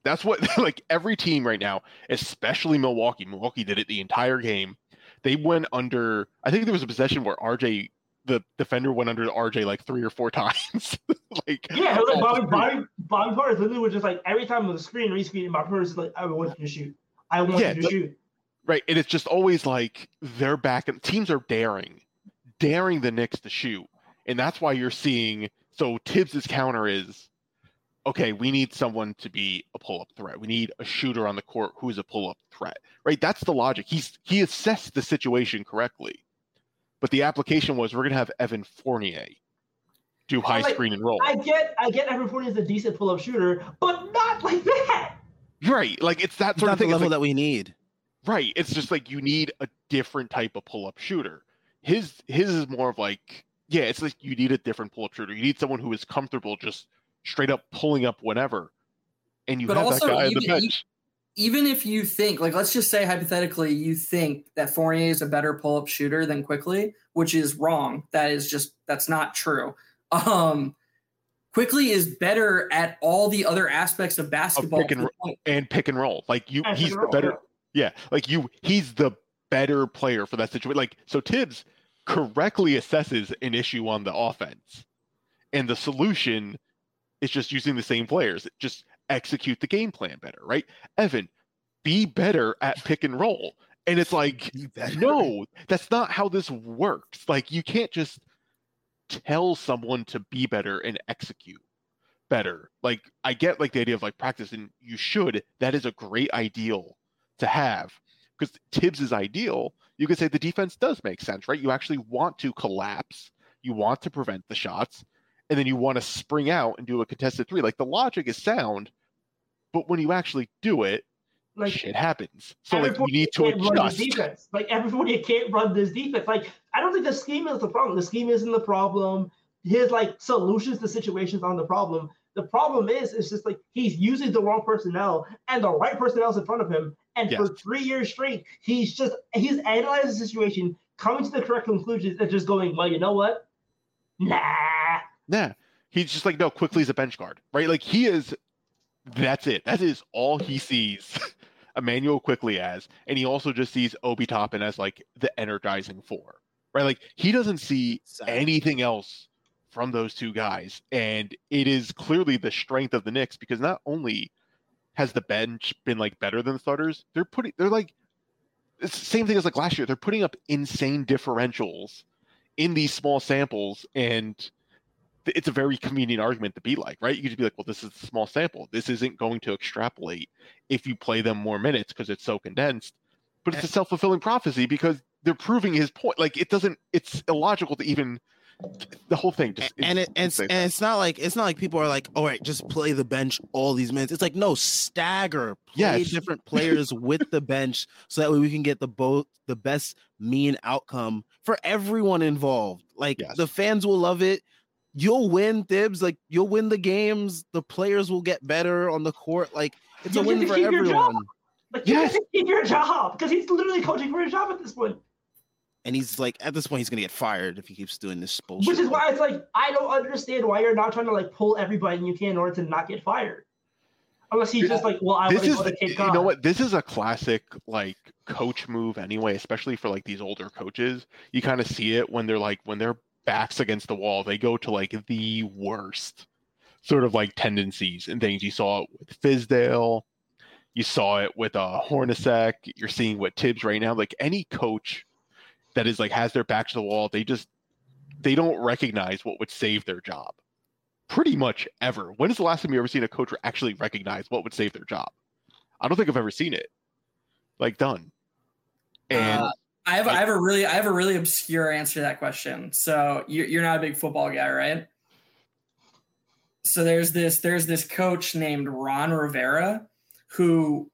that's what like every team right now especially milwaukee milwaukee did it the entire game they went under i think there was a possession where rj the defender went under rj like three or four times like Yeah, it was like Bobby, Bobby, Bobby Portis literally was just like every time a screen, rescreen, Bobby Portis is like, I want you to shoot. I want Yeah, you to shoot. Right. And it's just always like they're back and teams are daring, daring the Knicks to shoot. And that's why you're seeing so Thibs's counter is okay, we need someone to be a pull-up threat. We need a shooter on the court who's a pull-up threat. Right? That's the logic. He's he assessed the situation correctly. But the application was we're gonna have Evan Fournier do high like, screen and roll. I get I get Evan Fournier is a decent pull-up shooter, but not like that. right. Like it's that sort not of thing. It's level like- that we need. Right. It's just like you need a different type of pull up shooter. His his is more of like yeah, it's like you need a different pull up shooter. You need someone who is comfortable just straight up pulling up whenever. And you But have also, that guy on the even- bench. Even if you think, like, let's just say hypothetically, you think that Fournier is a better pull up shooter than Quickley, which is wrong. That is just that's not true. Um, Quickley is better at all the other aspects of basketball. pick and to point- and pick and roll. Like you, And he's the better. yeah. Yeah, like you, he's the better player for that situation. Like so, Thibs correctly assesses an issue on the offense, and the solution is just using the same players. Just execute the game plan better, right? Evan, be better at pick and roll, and it's like no, that's not how this works. Like you can't just tell someone to be better and execute better. Like I get like the idea of like practice and you should. That is a great ideal to have. Because Thibs' is ideal, you could say the defense does make sense, right? You actually want to collapse, you want to prevent the shots, and then you want to spring out and do a contested three. Like the logic is sound, but when you actually do it, Like shit happens. So like you need to adjust. defense. Like everybody can't run this defense. Like I don't think the scheme is the problem. The scheme isn't the problem. His like solutions to situations on the problem. The problem is, it's just like he's using the wrong personnel and the right personnel's in front of him. And for three years straight, he's just he's analyzing the situation, coming to the correct conclusions, and just going, well, you know what? Nah. Nah. He's just like, no, Quickley is a bench guard, right? Like he is that's it. That is all he sees Emmanuel Quickley as. And he also just sees Obi Toppin as like the energizing four. Right? Like he doesn't see anything else from those two guys. And it is clearly the strength of the Knicks because not only has the bench been like better than the starters, they're putting they're like it's the same thing as like last year. They're putting up insane differentials in these small samples and it's a very convenient argument to be like, right? You could just be like, well, this is a small sample. This isn't going to extrapolate if you play them more minutes because it's so condensed. But it's a eh. self fulfilling prophecy because they're proving his point. Like it doesn't. It's illogical to even the whole thing. Just and it and it's, and it's not like it's not like people are like, all right, just play the bench all these minutes. It's like no, stagger, play Yes. different players with the bench so that way we can get the both the best mean outcome for everyone involved. Like Yes. the fans will love it. You'll win, Thibs. Like you'll win the games. The players will get better on the court. Like it's You a win to for keep your job. everyone. Like you Yes. yes. keep your job because he's literally coaching for his job at this point. And he's like, at this point, he's gonna get fired if he keeps doing this bullshit. Which is why it's like I don't understand why you're not trying to like pull everybody you can in order to not get fired. Unless he's just like, well, I want this to is go to the- Cape you know what this is a classic like coach move anyway especially for like these older coaches you kind of see it when they're like when their backs against the wall they go to like the worst sort of like tendencies and things you saw it with Fizdale you saw it with uh Hornacek you're seeing what Thibs right now like any coach that is like has their back to the wall they just they don't recognize what would save their job pretty much ever. When is the last time you ever seen a coach actually recognize what would save their job? I don't think I've ever seen it like done. And Uh, I have I have a really I have a really obscure answer to that question. So you're you're not a big football guy, right? So there's this there's this coach named Ron Rivera who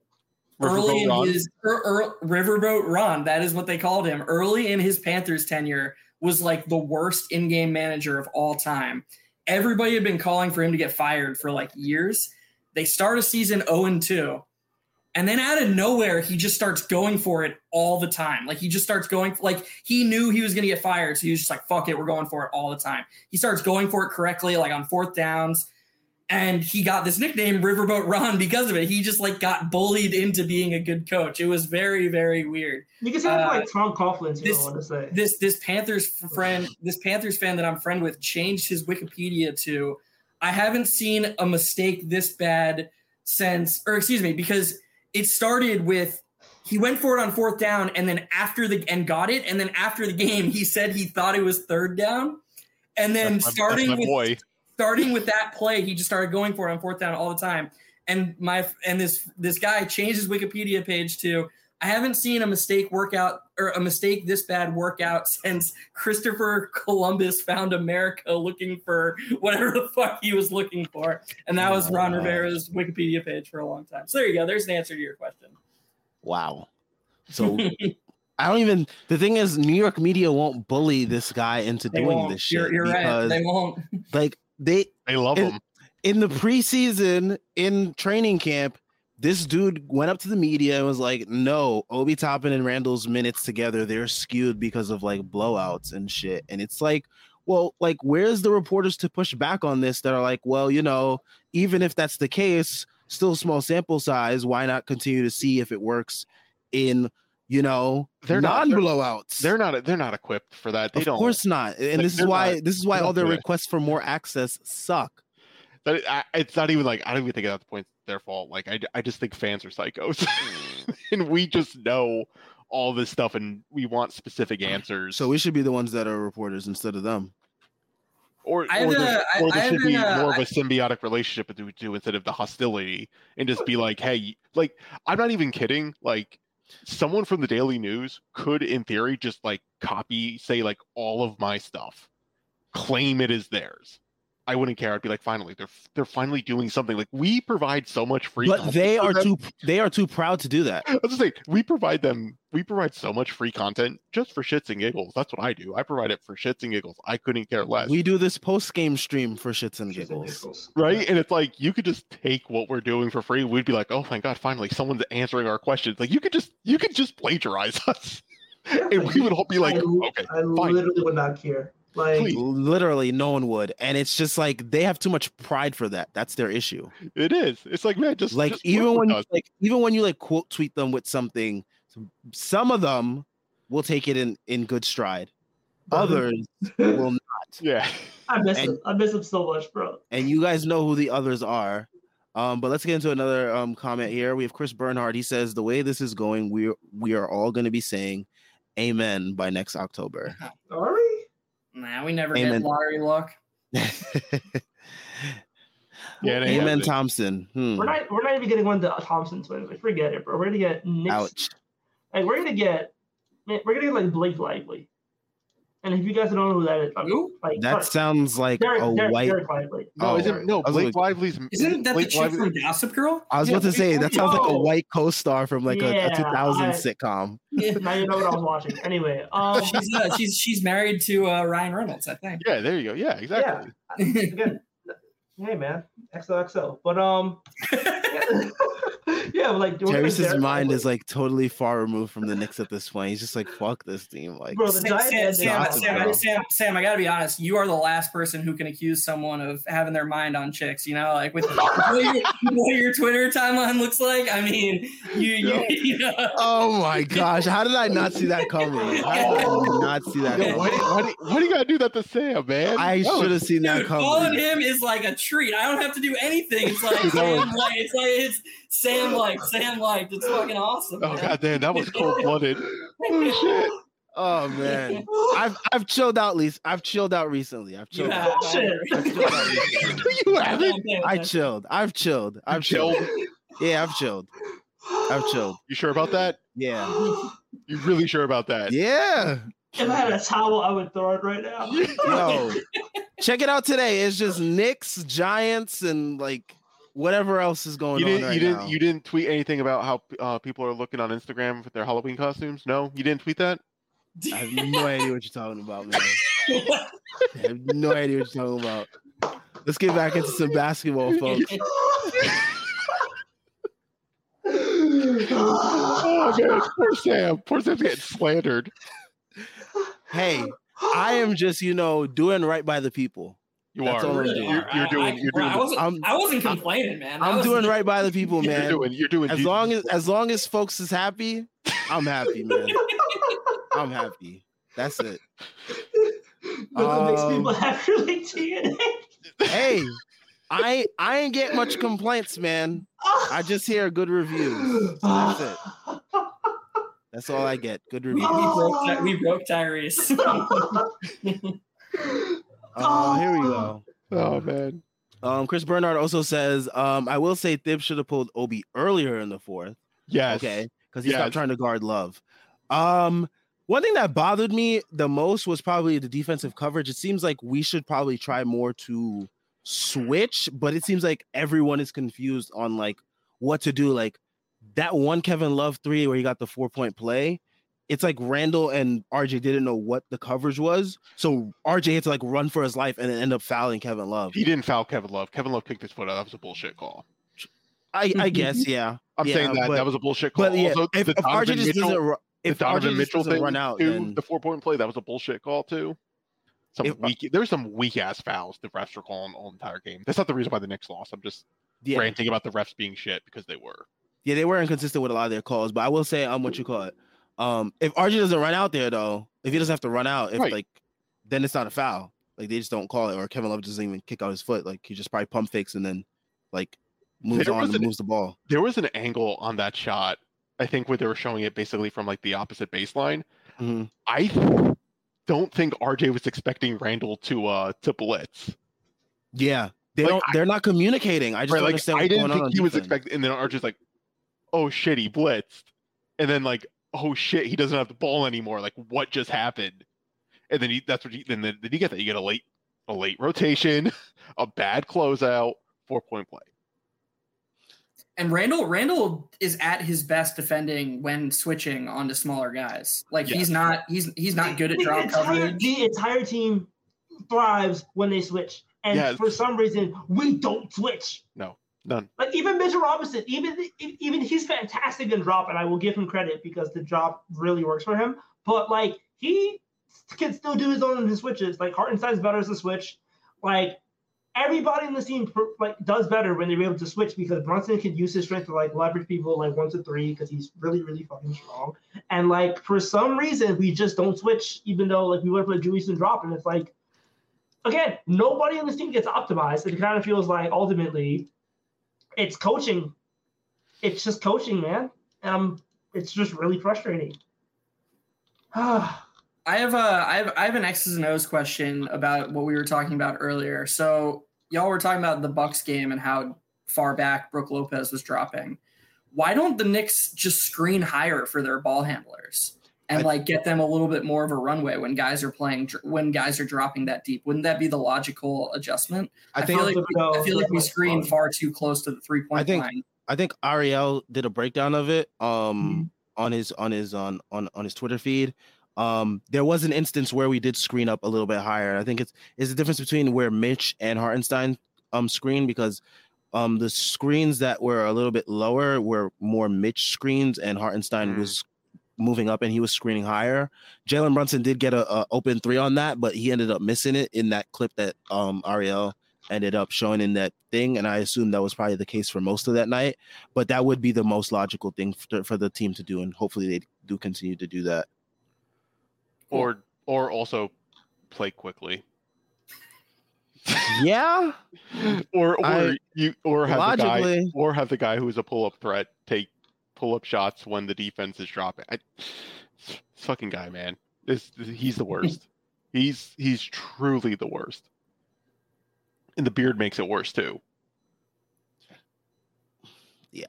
early in Ron? his er, er, Riverboat Ron, that is what they called him. Early in his Panthers tenure was like the worst in-game manager of all time. Everybody had been calling for him to get fired for like years. They start a season 0 and 2. And then out of nowhere, he just starts going for it all the time. Like he just starts going like he knew he was going to get fired, so he was just like, "Fuck it, we're going for it all the time." He starts going for it correctly, like on fourth downs, and he got this nickname Riverboat Ron because of it. He just like got bullied into being a good coach. It was very, very weird. You can say Uh, like Tom Coughlin's, you this- know what to say. This this Panthers friend, this Panthers fan that I'm friend with, changed his Wikipedia to, "I haven't seen a mistake this bad since," or excuse me, because it started with he went for it on fourth down and then after the and got it. And then after the game he said he thought it was third down. And then my, starting with starting with that play he just started going for it on fourth down all the time. And my and this this guy changed his wikipedia page to i haven't seen a mistake workout or a mistake this bad workout since christopher columbus found america looking for whatever the fuck he was looking for and that was ron rivera's wikipedia page for a long time so there you go there's an answer to your question Wow. So I don't even. The thing is, New York media won't bully this guy into They doing won't. this shit you're, you're right because, they won't like, they They love and- him. in the preseason in training camp, this dude went up to the media and was like, "No, Obi Toppin and Randle's minutes together they're skewed because of like blowouts and shit." And it's like, well, like, where's the reporters to push back on this that are like, well, you know, even if that's the case, still small sample size. Why not continue to see if it works in, you know, They're not- they're- non-blowouts? They're not they're not equipped for that. They of don't. course not, and Like, this is why not- this is why all their requests for more access suck. That I, it's not even like I don't even think at that point their fault. Like I, I just think fans are psychos, and we just know all this stuff, and we want specific answers. So we should be the ones that are reporters instead of them. or I have or there, a- I- or there I should be an, uh, more of a symbiotic relationship between the two instead of the hostility, and just be like, hey, like I'm not even kidding. Like someone from the Daily News could, in theory, just like copy, say like all of my stuff, claim it is theirs. I wouldn't care. I'd be like, finally, they're they're finally doing something. Like we provide so much free, But content they are too they are too proud to do that. I was just saying, we provide them, we provide so much free content just for shits and giggles. That's what I do. I provide it for shits and giggles. I couldn't care less. We do this post game stream for shits and giggles. giggles. right? And it's like you could just take what we're doing for free. We'd be like, oh my god, finally someone's answering our questions. Like you could just you could just plagiarize us, Yeah, and like, we would all be like, I, okay, I fine. literally would not care. Like, Please. Literally, no one would, and it's just like they have too much pride for that. That's their issue. it is. It's like man, just Like just even when you, like even when you like quote tweet them with something, some of them will take it in in good stride. Others will not. yeah, I miss and- him. I miss him so much, bro. and you guys know who the others are. Um, but let's get into another um, comment here. We have Chris Bernhard. He says the way this is going, we we are all going to be saying "Amen" by next October. Are we? Nah, we never Amen. get lottery luck. yeah. Amen. Thompson. Hmm. We're not. We're not even getting one of the Thompson twins. Like, forget it, bro. We're gonna get Nick. Ouch. Like, we're gonna get. Man, we're gonna get like Blake Lively. And if you guys don't know who that is, I'm- like That sounds like Derek, a Derek, white. Dereck Lively. No, Oh. isn't, no. I Blake like- Lively's Isn't that Blake the chick Lively- from Gossip Girl? I was Yeah, about to say that sounds like a white co-star from like a, a Yeah, 2000 I- sitcom. now you know what I was watching. Anyway, um, she's, uh, she's she's married to uh, Ryan Reynolds, I think. Yeah, there you go. Yeah, exactly. again, hey man, XOXO. But um, yeah, like we're gonna mind Lively. is like totally far removed from the Knicks at this point. He's just like, fuck this team. Like, Bro, the Sam, Giants Sam, Sam, Sam, Girl. Sam, Sam, I gotta be honest. You are the last person who can accuse someone of having their mind on chicks. You know, like with what your, what your Twitter timeline looks like. I mean, you, you, you know, oh my gosh, how did I not see that coming? How did I not see that Yo, why, do, coming? why, do, why do you gotta do that to Sam, man? I should have seen that dude, calling him is like a treat. I don't have to do anything. It's like Sam, like it's like it's Sam, like Sam, like it's fucking awesome. Oh man. god damn, that was cold blooded. Oh. Oh man, I've I've chilled out. Least I've chilled out recently. I've chilled have, out. I've chilled out you haven't. I chilled. I've chilled. I've chilled. Yeah, I've chilled. I've chilled. You sure about that? Yeah. You really sure about that? Yeah. If I had a towel, I would throw it right now. Yo, check it out today. It's just Knicks, Giants, and like whatever else is going You on didn't. right you didn't. now. You didn't tweet anything about how uh, people are looking on Instagram with their Halloween costumes. No, you didn't tweet that. I have no idea what you're talking about, man. I have no idea what you're talking about. Let's get back into some basketball, folks. Oh man, poor Sam. Poor Sam's getting slandered. Hey, I am just, you know, doing right by the people. You That's all are. I'm You're, doing. you're, doing. I, You're doing. I wasn't, I'm- I wasn't complaining, man. I I'm was- doing right by the people, man. You're man. doing. You're doing. As Jesus. long as as long as folks is happy, I'm happy, man. I'm happy. That's it. Nothing makes Um, people happy like TNA. Hey, I I ain't get much complaints, man. I just hear good reviews. So that's it. That's all I get. Good we, we, reviews. broke, we broke Tyrese. Oh, here we go. Oh man. Um, Chris Bernard also says, um, I will say Thibs should have pulled Obi earlier in the fourth. Yes. Okay, because he stopped trying to guard Love. Um, one thing that bothered me the most was probably the defensive coverage. It seems like we should probably try more to switch, but it seems like everyone is confused on like what to do. Like that one Kevin Love three where he got the four point play. It's like Randle and RJ didn't know what the coverage was, so RJ had to like run for his life and then end up fouling Kevin Love. He didn't foul Kevin Love. Kevin Love kicked his foot out. That was a bullshit call. I, I guess, yeah. I'm Yeah, saying that but- that was a bullshit call. But yeah, also, if, the if RJ just Mitchell, doesn't, ru- the if RJ Donovan just Mitchell doesn't thing run out, too, then the four point play, that was a bullshit call too. some If- weak. There were some weak ass fouls the refs were calling all entire game. That's not the reason why the Knicks lost. I'm just Yeah, ranting about the refs being shit because they were. yeah, they were inconsistent with a lot of their calls, but I will say, um, what you call it, um, if RJ doesn't run out there though, if he doesn't have to run out, if Right. like, then it's not a foul. Like they just don't call it, or Kevin Love doesn't even kick out his foot. Like he just probably pump fakes and then like moves There on and an- moves the ball. There was an angle on that shot. I think where they were showing it basically from like the opposite baseline. Mhm. I don't think RJ was expecting Randle to uh to blitz. Yeah, they like, don't. They're not communicating. I just Right, don't like understand I didn't think he was expecting, and then RJ's like, "Oh shit, he blitzed," and then like, "Oh shit, he doesn't have the ball anymore." Like, what just happened? And then he, that's what you then then you get that you get a late a late rotation, a bad closeout, four point play. And Randle Randle is at his best defending when switching onto smaller guys. Like he's not he's he's not good at the drop entire, coverage. The entire team thrives when they switch, and Yes. for some reason we don't switch. None. Like even Mitchell Robinson, even even he's fantastic in drop, and I will give him credit because the drop really works for him. But like he can still do his own switches. Like Hartenstein's better as a switch. Like everybody in the team like does better when they're able to switch because Brunson can use his strength to like leverage people like one to three because he's really really fucking strong. And like for some reason we just don't switch, even though like we would play Julius and drop, and it's like again nobody on this team gets optimized. It kind of feels like ultimately it's coaching. It's just coaching, man. Um, it's just really frustrating. I have a I have I have an X's and O's question about what we were talking about earlier. So y'all were talking about the Bucks game and how far back Brooke Lopez was dropping. Why don't the Knicks just screen higher for their ball handlers and I- like get them a little bit more of a runway when guys are playing when guys are dropping that deep? Wouldn't that be the logical adjustment? I think feel like we, I feel like we screen far. far too close to the three point I think- line. I think Ariel did a breakdown of it um Mm-hmm. on his on his on on on his Twitter feed. Um there was an instance where we did screen up a little bit higher. I think it's it's the difference between where Mitch and Hartenstein um screen because um the screens that were a little bit lower were more Mitch screens and Hartenstein Mm. was moving up and he was screening higher. Jalen Brunson did get a, a open three on that, but he ended up missing it in that clip that um Ariel ended up showing in that thing, and I assume that was probably the case for most of that night. But that would be the most logical thing for, for the team to do, and hopefully they do continue to do that. Or or also play Quickley. Yeah, or or I- you or have the guy or have the guy who's a pull up threat take pull up shots when the defense is dropping. I, this fucking guy, man, this he's the worst. he's he's truly the worst. And the beard makes it worse too. yeah.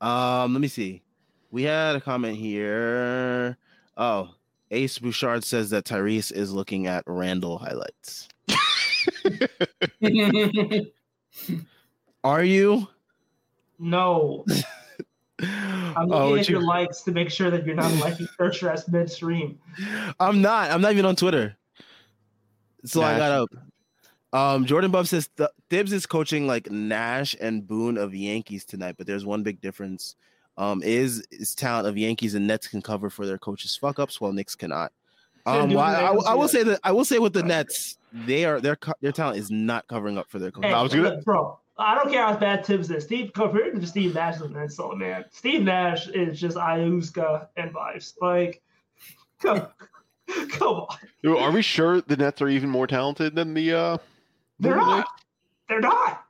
Um, let me see. We had a comment here. Oh, Ace Bouchard says that Tyrese is looking at Randle highlights. Are you? no, I'm Oh, looking what at your likes to make sure that you're not liking Urtrash midstream. I'm not. I'm not even on Twitter. So I got up. Um, Jordan Buff says Th- Thibs is coaching like Nash and Boone of Yankees tonight, but there's one big difference. Um, is is talent of Yankees and Nets can cover for their coaches' fuck ups, while Knicks cannot. Um, well, I, I I, will- I see will that. say that I will say with the Nets, they are their their talent is not covering up for their coaches. Hey, I was gonna- bro. I don't care how bad Thibs is. Steve compared to Steve Nash is an insult, man. Steve Nash is just Iuska and vibes. Like, come, come on. Are we sure the Nets are even more talented than the uh They're not. Knicks? They're not.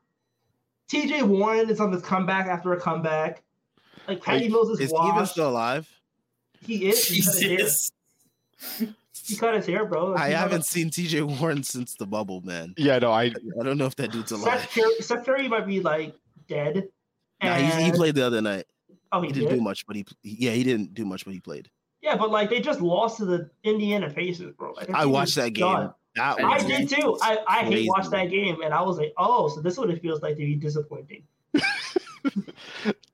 TJ Warren is on this comeback after a comeback. Like Patty Like, Mills is, Is he even still alive? He is. He cut, his hair. Jesus. He cut his hair, bro. Like, I haven't a- seen TJ Warren since the bubble, man. Yeah, no, I I don't know if that dude's alive. Seth Curry, Seth Curry might be like dead. Nah, he, he played the other night. Oh, He he, didn't did. do much, but he yeah he didn't do much, but he played. Yeah, but like they just lost to the Indiana Pacers, bro. Like, I watched is that game. That I was did too. I, I hate crazy. watched that game, and I was like, oh, so this is what it feels like to be disappointing.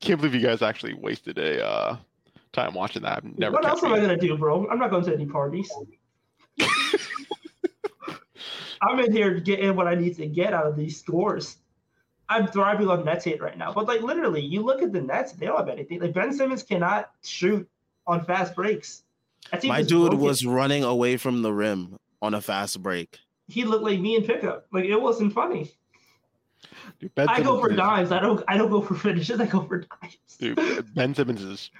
can't believe you guys actually wasted a uh time watching that. I've never what else am I gonna do, bro? I'm not going to any parties. I'm in here getting what I need to get out of these scores. I'm thriving on Nets hate right now, but like literally, you look at the Nets, they don't have anything. Like Ben Simmons cannot shoot on fast breaks. My dude broken. was running away from the rim on a fast break. He looked like me in pickup. Like it wasn't funny. Dude, I go for is- dimes. I don't. I don't go for finishes. I go for dimes. Dude, Ben Simmons is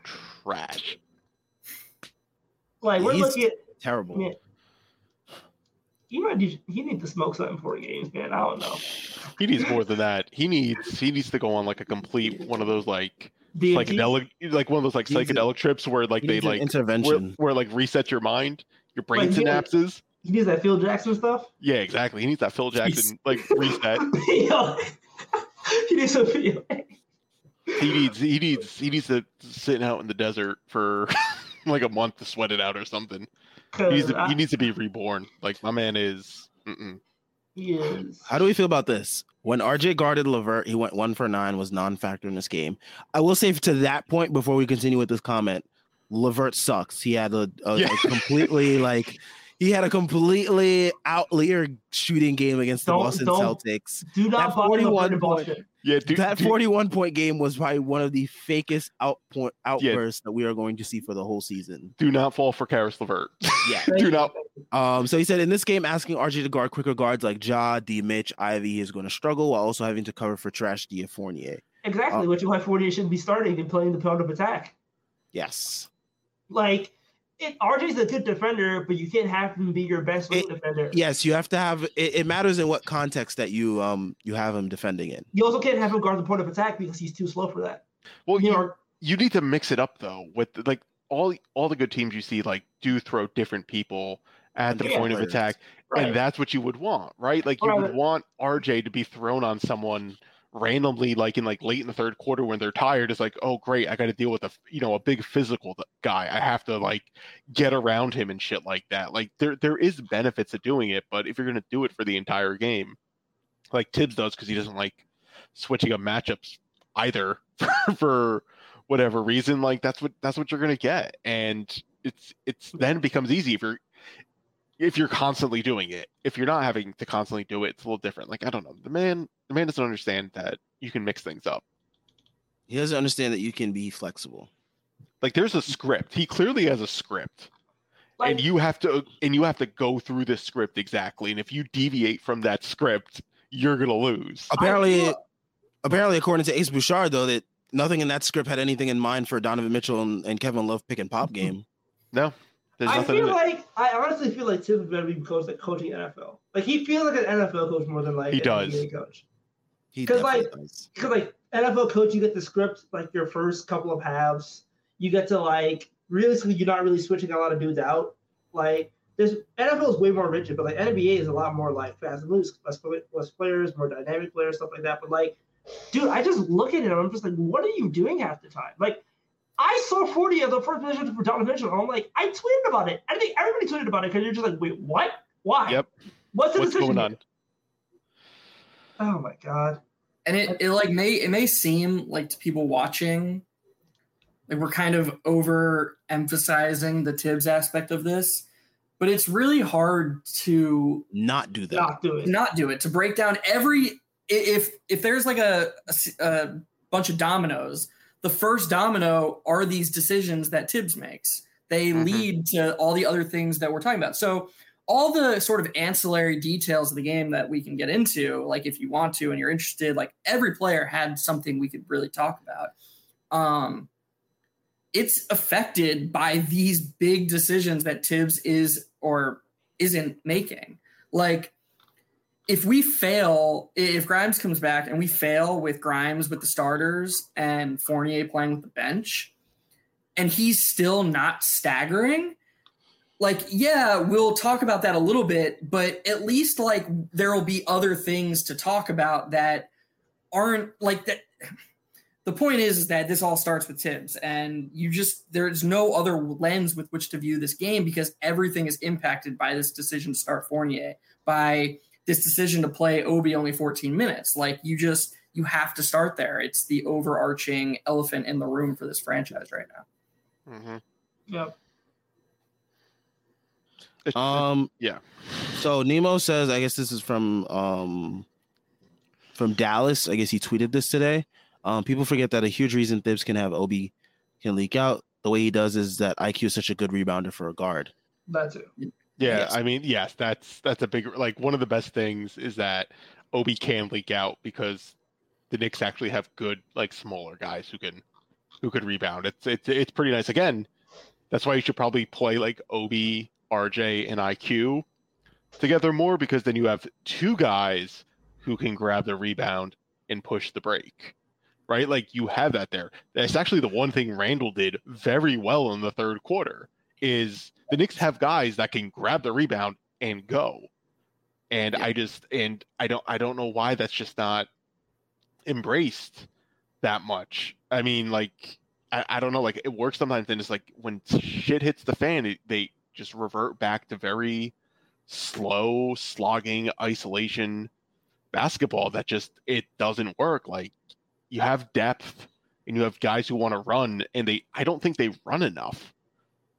trash. Like we're He's- looking at. Terrible. Man, you might need. You need to smoke something for games, man. I don't know. He needs more than that. He needs he needs to go on like a complete one of those like DMT? psychedelic like one of those like He a- psychedelic trips where like they like intervention. where like reset your mind, your brain Like, synapses. He needs that Phil Jackson stuff. Yeah, exactly. He needs that Phil Jackson like reset. Yo, he needs some video. He needs he needs he needs to sit out in the desert for like a month to sweat it out or something. He needs to, he needs to be reborn. Like my man is. Mm-mm. He is. How do we feel about this? When RJ guarded Levert, he went one for nine, was non-factor in this game. I will say to that point before we continue with this comment, Levert sucks. He had a, a, Yeah. a completely like he had a completely outlier shooting game against the Don't- Boston don't- Celtics. Do not That buy 41 Levert in point- Boston. Yeah, dude, that dude, 41 point game was probably one of the fakest outpoint outbursts that we are going to see for the whole season. do not fall for Caris LeVert. Yeah. Do not. Um, so he said in this game, asking RJ to guard quicker guards like Ja, D, Mitch, Ivey is going to struggle while also having to cover for Trash D Fournier. Exactly, Uh, which is why Fournier should be starting and playing the pound of attack. Yes. Like, it, RJ's a good defender, but you can't have him be your best wing It- defender. Yes, you have to have it, it matters in what context that you um you have him defending in. You also can't have him guard the point of attack because he's too slow for that. Well, You you, know, you need to mix it up though with like all all the good teams you see like do throw different people at the Yeah. point of attack right. and that's what you would want right like you Right. would want rj to be thrown on someone randomly like in like late in the third quarter when they're tired it's like oh great i got to deal with a you know a big physical guy. I have to like get around him and shit like that. Like there there is benefits to doing it but if you're going to do it for the entire game like Thibs does because he doesn't like switching up matchups either for for whatever reason like that's what that's what you're going to get. And it's it's then becomes easy if you're if you're constantly doing it if you're not having to constantly do it it's a little different. Like i don't know the man the man doesn't understand that you can mix things up. He doesn't understand that you can be flexible. like there's a script. He clearly has a script. Like, and you have to and you have to go through this script exactly. And if you deviate from that script you're going to lose Apparently, apparently, according to Ace Bouchard, though, that nothing in that script had anything in mind for Donovan Mitchell and, and Kevin Love pick and pop mm-hmm. game. no there's I feel like I honestly feel like Thibs better be coach like coaching NFL. Like he feels like an NFL coach more than like He an does. NBA coach. He 'Cause, definitely like. Because like NFL coach, you get the script like your first couple of halves. You get to like realistically, you're not really switching a lot of dudes out. Like there's NFL is way more rigid, but like NBA is a lot more like fast and loose, less, less players, more dynamic players, stuff like that. But like, dude, I just look at him, I'm just like, what are you doing half the time? Like. I saw 40 as the first position for Donovan Mitchell. and I'm like, I tweeted about it. I think everybody tweeted about it because you're just like, wait, what? Why? Yep. What's the what's decision? going on Oh my god. and it, it like may it may seem like to people watching like we're kind of over emphasizing the Thibs aspect of this but it's really hard to Not do that. Not do it. not do it to break down every if if there's like a a bunch of dominoes the first domino are these decisions that Thibs makes. They Mhm. lead to all the other things that we're talking about. So all the sort of ancillary details of the game that we can get into like if you want to and you're interested like every player had something we could really talk about. Um it's affected by these big decisions that Thibs is or isn't making. Like if we fail if grimes comes back and we fail with grimes with the starters and fournier playing with the bench and he's still not staggering like yeah we'll talk about that a little bit but at least like there will be other things to talk about that aren't like that the point is, is that this all starts with Thibs, and you just there's no other lens with which to view this game because everything is impacted by this decision to start Fournier, by this decision to play Obi only 14 minutes. Like you just you have to start there. It's the overarching elephant in the room for this franchise right now. Mhm. Yep. Um, yeah. So Nemo says, I guess this is from um from Dallas. I guess he tweeted this today. Um, people forget that a huge reason Thibs can have Obi can leak out the way he does is that IQ is such a good rebounder for a guard. That too. Yeah, Yes. I mean, yes, that's that's a big like one of the best things is that Obi can leak out because the Knicks actually have good like smaller guys who can who could rebound. It's it's it's pretty nice. Again, that's why you should probably play like Obi, RJ, and IQ together more because then you have two guys who can grab the rebound and push the break. Right? Like you have that there. That's actually the one thing Randall did very well in the third quarter is the Knicks have guys that can grab the rebound and go. And I just and I don't I don't know why that's just not embraced that much. I mean, like I, I don't know, like it works sometimes, and it's like when shit hits the fan, it, they just revert back to very slow, slogging, isolation basketball that just it doesn't work. Like you have depth and you have guys who want to run, and they I don't think they run enough.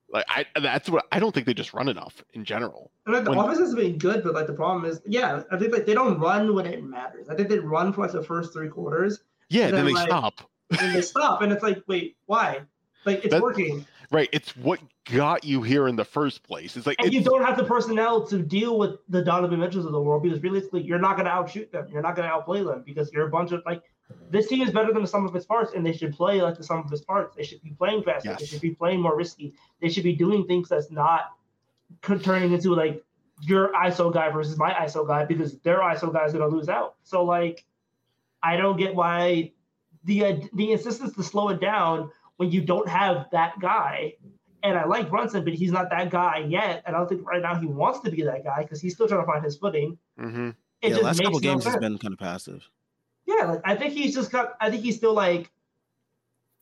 Like I that's what I don't think they just run enough in general. And like the When- offense has been good, but like the problem is, yeah, I think like they don't run when it matters. I think they run for like the first three quarters, Yeah, And then then, they like- stop. and they stop, and it's like, wait, why? Like it's That- working, Right, it's what got you here in the first place. It's like and you don't have the personnel to deal with the Donovan Mitchells of the world because realistically, you're not going to outshoot them. You're not going to outplay them because you're a bunch of like. This team is better than the sum of its parts, and they should play like the sum of its parts. They should be playing faster. They should be playing more risky. They should be doing things that's not turning into like your ISO guy versus my ISO guy because their ISO guy is going to lose out. So like, I don't get why the uh, the insistence to slow it down when you don't have that guy. And I like Brunson, but he's not that guy yet. And I don't think right now he wants to be that guy because he's still trying to find his footing. Mhm. It yeah, just last makes couple no games has been kind of passive. Yeah, like I think he's just got. I think he's still like.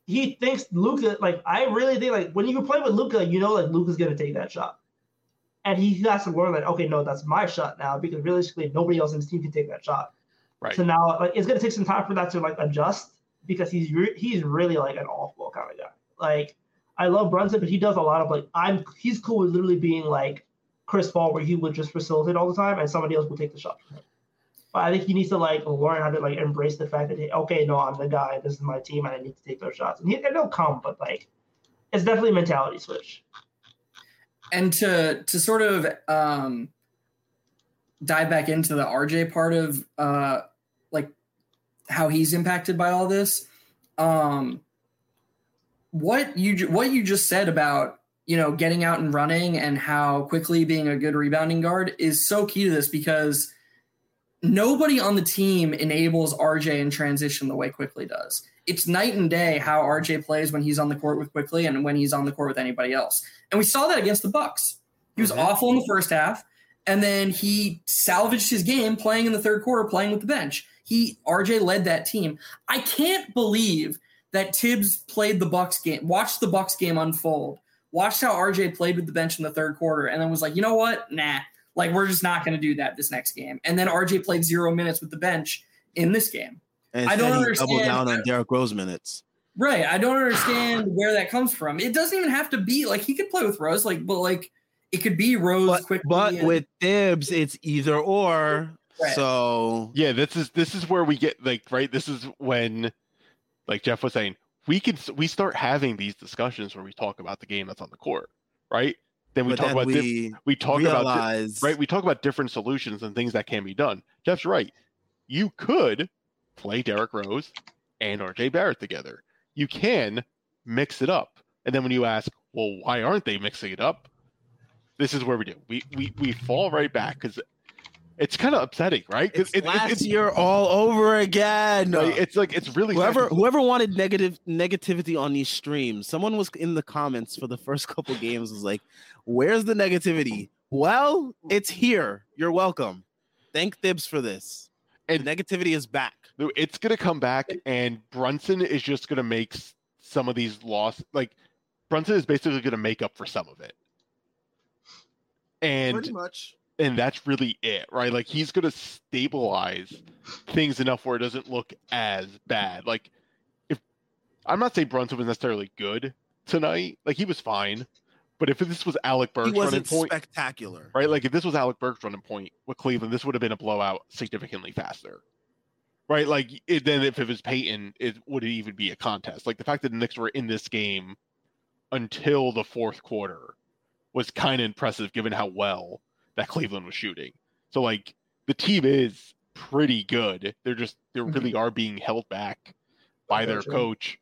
He thinks Luka. Like I really think like when you play with Luka, you know like Luka's gonna take that shot, and he has to learn that okay, no, that's my shot now because realistically nobody else in his team can take that shot. Right. So now like it's gonna take some time for that to like adjust because he's re- he's really like an ball kind of guy. Like I love Brunson, but he does a lot of like I'm he's cool with literally being like Chris Paul, where he would just facilitate all the time and somebody else would take the shot. But I think he needs to like learn how to like embrace the fact that hey, okay, no, I'm the guy. This is my team, and I need to take those shots. And, he, they'll come, but like it's definitely a mentality switch. and to to sort of um dive back into the RJ part of uh like how he's impacted by all this um what you what you just said about you know getting out and running and how Quickley being a good rebounding guard is so key to this because nobody on the team enables RJ in transition the way Quickley does. It's night and day how RJ plays when he's on the court with Quickley and when he's on the court with anybody else. And we saw that against the Bucks. He was Mhm. awful in the first half, and then he salvaged his game playing in the third quarter, playing with the bench. He RJ led that team. I can't believe that Thibs played the Bucks game, watched the Bucks game unfold, watched how RJ played with the bench in the third quarter, and then was like, you know what? Nah, like we're just not going to do that this next game. And then RJ played zero minutes with the bench in this game. And I don't instead he doubled understand- down on Derrick Rose minutes. Right. I don't understand where that comes from. It doesn't even have to be like he could play with Rose, like, but like it could be Rose But, Quickley. but and- with Thibs, it's either or. Right. So Yeah, this is this is where we get like right. This is when, like Geoff was saying, we can we start having these discussions where we talk about the game that's on the court, right? Then we but talk then about we we talk about di- right. We talk about different solutions and things that can be done. Geoff's right. You could play Derrick Rose and RJ Barrett together. You can mix it up, and then when you ask, well, why aren't they mixing it up? This is where we do. We we we fall right back because it's kind of upsetting, right? it's it- it- last it's- year all over again. Right? It's like it's really whoever sad. whoever wanted negative negativity on these streams, someone was in the comments for the first couple games was like, "Where's the negativity?" Well, it's here. You're welcome. Thank Thibs for this. And- the negativity is back. It's gonna come back, and Brunson is just gonna make some of these loss. Like Brunson is basically gonna make up for some of it, and pretty much. And that's really it, right? Like he's gonna stabilize things enough where it doesn't look as bad. Like if I'm not saying Brunson was necessarily good tonight, like he was fine, but if this was Alec Burks running point, spectacular. right? Like if this was Alec Burks running point with Cleveland, this would have been a blowout significantly faster. Right? Like it, then if it was Peyton, it would it even be a contest. Like the fact that the Knicks were in this game until the fourth quarter was kind of impressive given how well that Cleveland was shooting. So like the team is pretty good. They're just they mm-hmm. really are being held back by their coach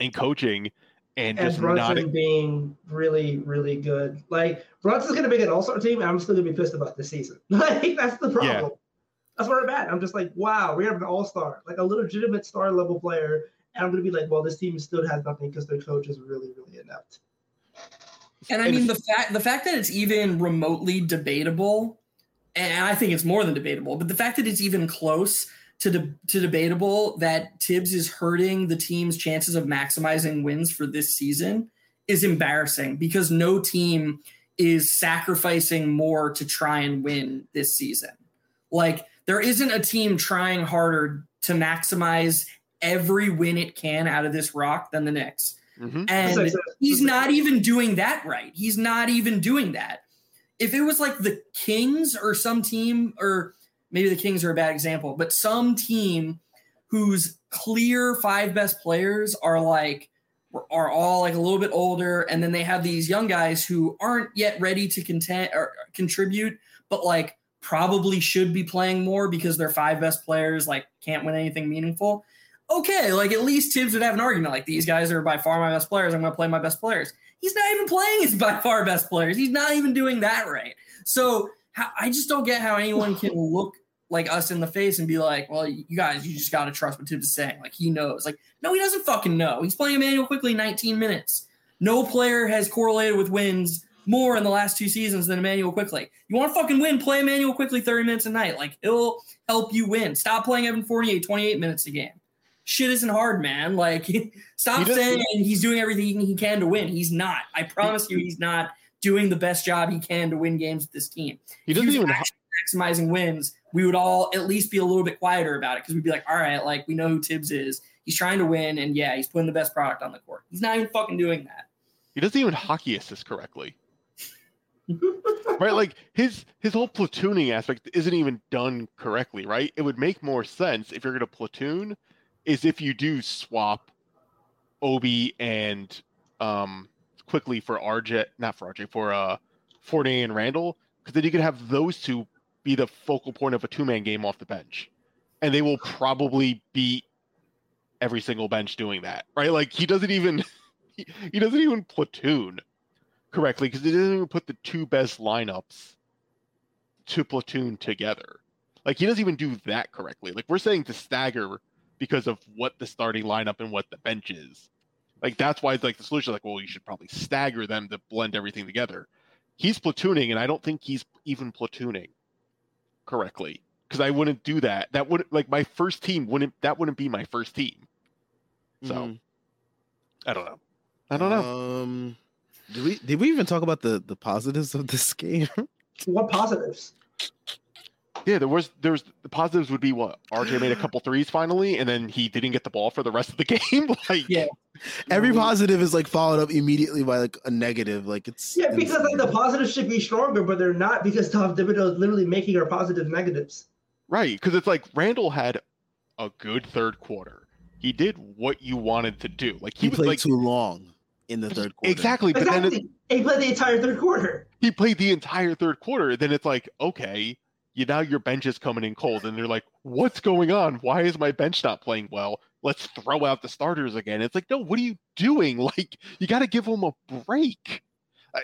and coaching and, and just Brunson not being really, really good. Like Brunson's gonna make an all-star team, and I'm still gonna be pissed about this season. Like that's the problem. Yeah. That's where I'm at. I'm just like, wow, we have an all-star, like a legitimate star level player, and I'm gonna be like, well, this team still has nothing because their coach is really, really inept. And I mean the fact the fact that it's even remotely debatable, and I think it's more than debatable, but the fact that it's even close to de- to debatable that Thibs is hurting the team's chances of maximizing wins for this season is embarrassing because no team is sacrificing more to try and win this season. Like there isn't a team trying harder to maximize every win it can out of this rock than the Knicks. Mhm. And It's like- he's not even doing that right. He's not even doing that. If it was like the Kings or some team, or maybe the Kings are a bad example, but some team whose clear five best players are like are all like a little bit older, and then they have these young guys who aren't yet ready to content or contribute, but like probably should be playing more because their five best players like can't win anything meaningful okay, like at least Thibs would have an argument like these guys are by far my best players. I'm going to play my best players. He's not even playing his by far best players. He's not even doing that right. So how, I just don't get how anyone can look like us in the face and be like, well, you guys, you just got to trust what Thibs is saying. Like he knows. Like, no, he doesn't fucking know. He's playing Emmanuel Quickley 19 minutes. No player has correlated with wins more in the last two seasons than Emmanuel Quickley. You want to fucking win, play Emmanuel Quickley 30 minutes a night. Like he'll help you win. Stop playing Evan 48, 28 minutes a game shit isn't hard, man. Like, stop He saying he's doing everything he can to win. He's not. I promise you, he's not doing the best job he can to win games with this team. He doesn't was even maximizing wins. We would all at least be a little bit quieter about it because we'd be like, all right, like we know who Thibs is. He's trying to win, and yeah, he's putting the best product on the court. He's not even fucking doing that. he doesn't even hockey assist correctly. right like his his whole platooning aspect isn't even done correctly right it would make more sense if you're going to platoon is if you do swap obi and um Quickley for rj not for rj for uh Fournier and Randle because then you could have those two be the focal point of a two-man game off the bench and they will probably beat every single bench doing that right like he doesn't even he, he doesn't even platoon correctly because he doesn't even put the two best lineups to platoon together. Like he doesn't even do that correctly. Like we're saying to stagger because of what the starting lineup and what the bench is. Like that's why it's like the solution. Like, well, you should probably stagger them to blend everything together. He's platooning, and I don't think he's even platooning correctly because I wouldn't do that. That would like my first team wouldn't. That wouldn't be my first team. So Mhm. I don't know. I don't know. Um, did we did we even talk about the the positives of this game? What positives? Yeah, there was there's the positives would be what RJ made a couple threes finally, and then he didn't get the ball for the rest of the game. like, Yeah. Every positive is like followed up immediately by like a negative. Like it's Yeah, because like the insane. positives should be stronger, but they're not because Tom Thibodeau is literally making our positive negatives. right, because it's like Randle had a good third quarter. He did what you wanted to do. Like he, he was played like too long in the third quarter. exactly, but then it, Exactly. he played the entire third quarter. he played the entire third quarter. Then it's like, okay, you now your bench is coming in cold, and they're like, what's going on? Why is my bench not playing well? Let's throw out the starters again. It's like, no, what are you doing? Like, you got to give them a break.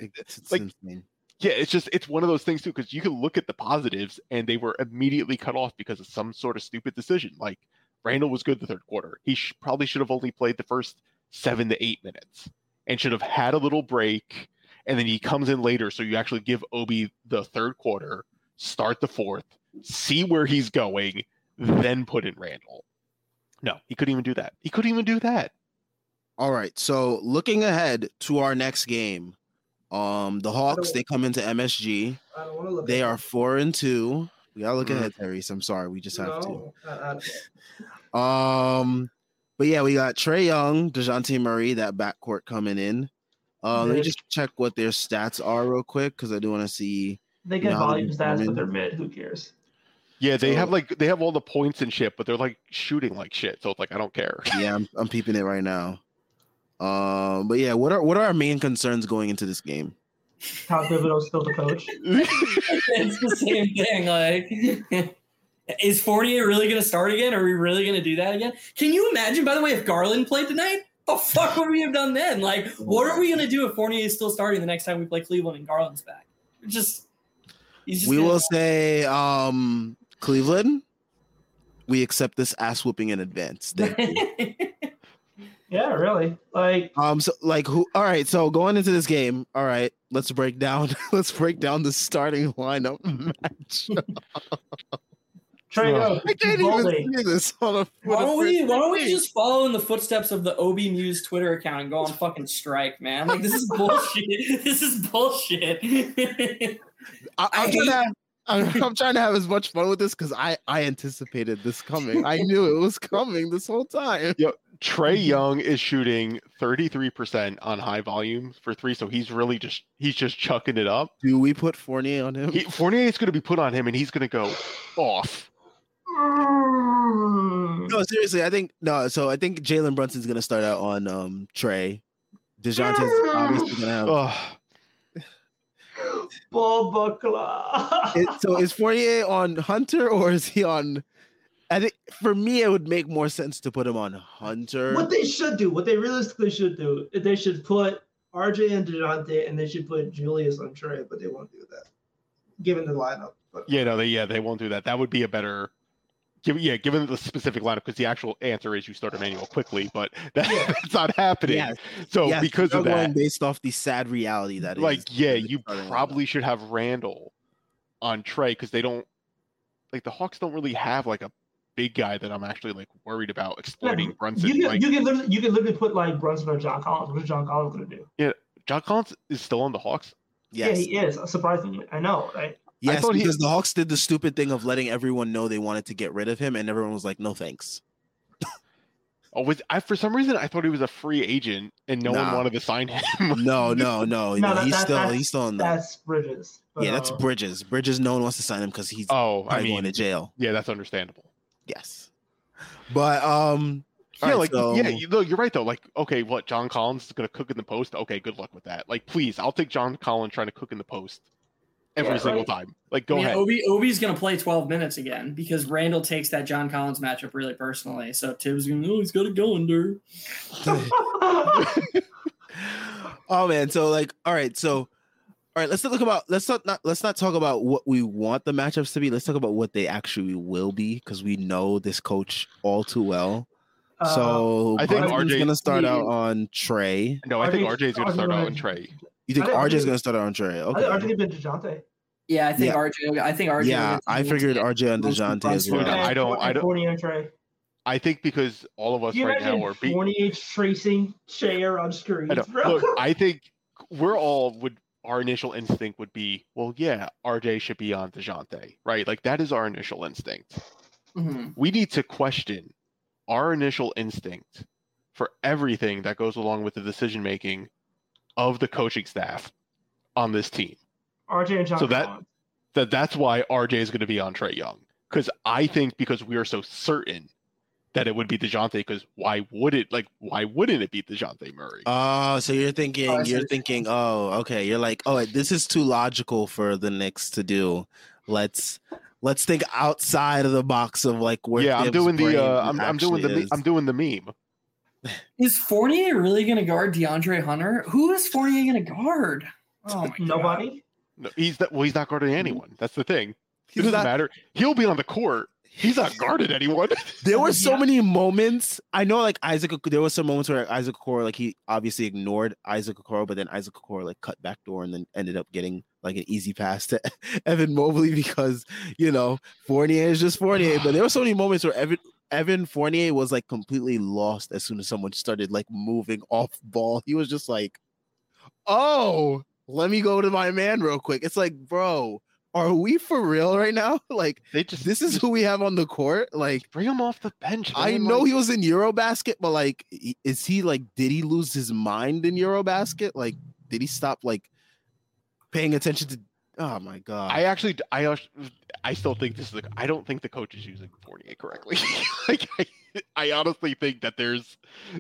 It's, it's like- insane. yeah, it's just it's one of those things too because you can look at the positives and they were immediately cut off because of some sort of stupid decision. Like Randle was good the third quarter. He sh- probably should have only played the first seven to eight minutes and should have had a little break. And then he comes in later, so you actually give Obi the third quarter, start the fourth, see where he's going, then put in Randle. No, he couldn't even do that. He couldn't even do that. All right. So looking ahead to our next game, um, the Hawks they come into MSG. I don't want to look. They at are four and two. We gotta look Mhm. ahead, Terry. I'm sorry, we just have to. no, I- I- Um, but yeah, we got Trae Young, Dejounte Murray, that backcourt coming in. Uh, let me just check what their stats are real quick because I do want to see. They get No, volume they- stats, they- but they're mid. Who cares? Yeah, they So- have like they have all the points and shit, but they're like shooting like shit. So it's like I don't care. Yeah, I'm, I'm peeping it right now. Um, but yeah, what are what are our main concerns going into this game? Tom Thibodeau's still the coach. it's the same thing. Like, is Fournier really going to start again? Are we really going to do that again? Can you imagine, by the way, if Garland played tonight? The fuck would we have done then? Like, what are we going to do if Fournier is still starting the next time we play Cleveland and Garland's back? Just we will say, um, Cleveland. We accept this ass whooping in advance. Thank you. Yeah, really. Like Um, so like who? All right, so going into this game, all right, let's break down. Let's break down the starting lineup match. Trae Young, I can't even Boldy. see this on a. Why for the don't we? Why don't we just follow in the footsteps of the OB Muse Twitter account and go on fucking strike, man? Like this is bullshit. this is bullshit. I, I I'm, trying hate- to have, I'm, I'm trying to have as much fun with this because I I anticipated this coming. I knew it was coming this whole time. Trae Young is shooting 33% on high volume for three, so he's really just he's just chucking it up. Do we put Fournier on him? He, Fournier is going to be put on him, and he's going to go off. Mm. no, seriously, I think no. So I think Jalen Brunson's gonna start out on um Trae. Dejounte's obviously gonna have. Ugh. Ball buckler. Is- so is Fournier on Hunter or is he on? I think for me it would make more sense to put him on Hunter. what they should do, what they realistically should do, they should put RJ and Dejounte, and they should put Julius on Trae, but they won't do that, given the lineup. But Yeah, no, they yeah they won't do that. That would be a better. Give, yeah, given the specific lineup, because the actual answer is you start Emmanuel Quickley, but that, that's not happening. Yes, so yes, because you're of going that, based off the sad reality that like yeah, you probably should have Randle on Trae because they don't like the Hawks don't really have like a big guy that I'm actually like worried about exploiting Brunson. you can like you can literally you can literally put like Brunson or John Collins. What is John Collins gonna do? Yeah, John Collins is still on the Hawks. yes, Yeah, he is. Surprisingly, I know, right? Yes, thought he- because the Hawks did the stupid thing of letting everyone know they wanted to get rid of him, and everyone was like, "No thanks." Oh, was I for some reason I thought he was a free agent and no one wanted to sign him. No, no, no, No, no. that- he's that- still that's- he's still in the. That's Bridges. But, yeah, that's uh, Bridges. Bridges, no one wants to sign him because he's oh, I probably mean, going to jail. yeah, that's understandable. Yes, but um, yeah, right, like so- yeah, you know, you're right though. Like, okay, what John Collins is gonna cook in the post? Okay, good luck with that. Like, please, I'll take John Collins trying to cook in the post every Yeah, single right. time. Like, go I mean, ahead. Obi Obi's gonna play 12 minutes again because Randle takes that John Collins matchup really personally. So Thibs gonna, oh, he's got it going, dude. oh man, so like, all right, so all right, let's not talk about let's not, not let's not talk about what we want the matchups to be. Let's talk about what they actually will be because we know this coach all too well. Uh, so I think Brunson's RJ gonna start out on Trae. no, I think RJ RJ's gonna start out on Trae. You think I think RJ is gonna start out on Trae? I Okay. think RJ been Dejounte. Yeah, I think Yeah. RJ. I think RJ. yeah, I figured RJ and Brunson- Dejounte as Brunson- well. No, I don't- I don't- Fournier and Trae. I think because all of us You right now are beat. Fournier tracing share on screens, I know. bro. Look, I think we're all would our initial instinct would be, well, yeah, RJ should be on Dejounte, right? Like that is our initial instinct. Mhm. we need to question our initial instinct for everything that goes along with the decision making of the coaching staff on this team. RJ and John So that- Collins. That that's why RJ is going to be on Trae Young because I think because we are so certain that it would be Dejounte because why would it like why wouldn't it be Dejounte Murray? Oh, so you're thinking, you're you're thinking, oh, okay. You're like, oh, this is too logical for the Knicks to do. Let's let's think outside of the box of like where. yeah, I'm doing the uh, I'm, I'm doing the actually is. I'm doing the meme. Is Fournier really gonna guard DeAndre Hunter? Who is Fournier gonna guard? Oh my God. Nobody. No, he's not, well, he's not guarding anyone. That's the thing. It doesn't not- matter. He'll be on the court. He's not guarding anyone. There were so Yeah. many moments. I know, like Isaac. There was some moments where Isaac Okoro, like he obviously ignored Isaac Okoro, but then Isaac Okoro like cut back door and then ended up getting like an easy pass to Evan Mobley because you know Fournier is just Fournier. But there were so many moments where Evan Evan Fournier was like completely lost as soon as someone started like moving off ball. He was just like, "Oh, let me go to my man real quick." It's like, bro, are we for real right now? Like they just this is who we have on the court. Like bring him off the bench. I know like- he was in Eurobasket, but like, is he like, did he lose his mind in Eurobasket? Like, did he stop like paying attention to? Oh my god! I actually, I, I still think this is. Like, I don't think the coach is using Fournier correctly. like, I, I honestly think that there's,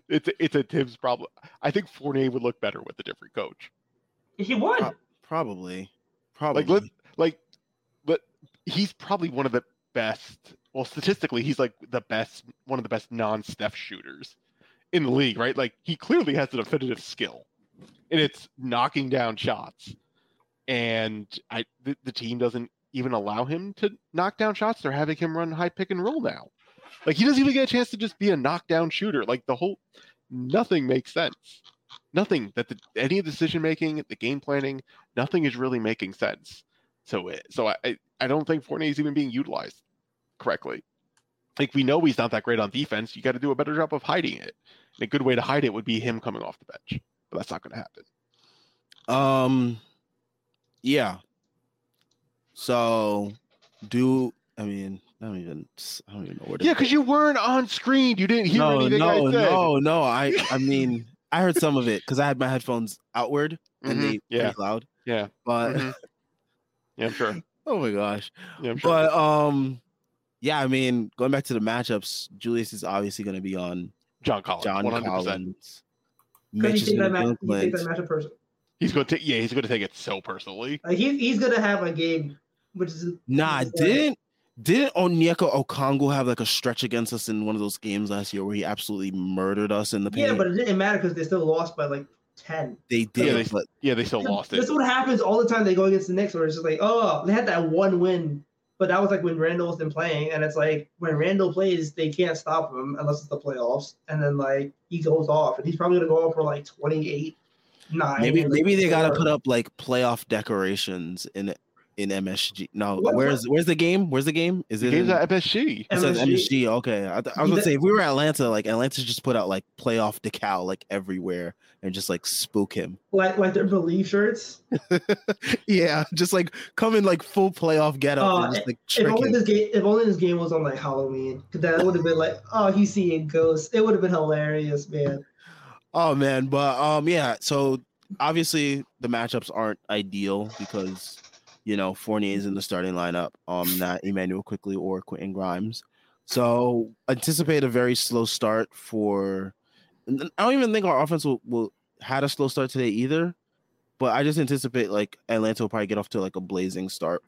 it's, a- it's a Thibs problem. I think Fournier would look better with a different coach. He would. Pro- Probably. Probably. Like let like but he's probably one of the best well statistically he's like the best one of the best non-Steph shooters in the league, right? Like he clearly has a definitive skill. And it's knocking down shots. And I the, the team doesn't even allow him to knock down shots. They're having him run high pick and roll now. Like he doesn't even get a chance to just be a knockdown shooter. Like the whole nothing makes sense. Nothing that the, any decision making, the game planning, nothing is really making sense. So it, so I I- I don't think Fournier is even being utilized correctly. Like we know he's not that great on defense. You got to do a better job of hiding it. And a good way to hide it would be him coming off the bench, but that's not going to happen. Um, yeah. So, do I mean? I don't even. I don't even know where. To Yeah, because you weren't on screen. You didn't hear no, anything no, I said. no, no. I, I mean, I heard some of it because I had my headphones outward and Mhm, they yeah. pretty loud. Yeah. But Mhm. Yeah, I'm sure. oh my gosh. Yeah, I'm sure. But um, yeah. I mean, going back to the matchups, Julius is obviously going to be on John Collins, John 100%. Collins. Because Mitch you is that, going to match, be you on that Clint. matchup person. He's going to take. Yeah, he's going to take it so personally. Like he's he's gonna have a game, which is Nah, which is, like- didn't didn't Onyeka Okongwu have like a stretch against us in one of those games last year where he absolutely murdered us in the paint? Yeah, but it didn't matter because they still lost by like ten. they did. Yeah, they- but Yeah, they still lost it. This it. is what happens all the time. They go against the Knicks, where it's just like, oh, they had that one win, but that was like when Randle was been playing, and it's like when Randle plays, they can't stop him unless it's the playoffs, and then like he goes off, and he's probably gonna go off for like twenty eight, nine. maybe maybe they gotta put up like playoff decorations in in MSG. No, What- where's where's the game? Where's the game? Is The it game's in, at MSG. it says MSG. MSG? Okay, I, th- I was gonna bet- say if we were Atlanta, like Atlanta just put out like playoff decal like everywhere and just like spook him. like like their belief shirts. yeah, just like come in like full playoff get up Uh, and just like If only him. this game, if only this game was on like Halloween, 'cause that would have been like, oh, he's seeing ghosts. It would have been hilarious, man. Oh man, but um yeah, so obviously the matchups aren't ideal because you know Fournier is in the starting lineup, um not Emmanuel Quickley or Quentin Grimes. So anticipate a very slow start for I don't even think our offense will, will had a slow start today either. But I just anticipate like Atlanta will probably get off to like a blazing start.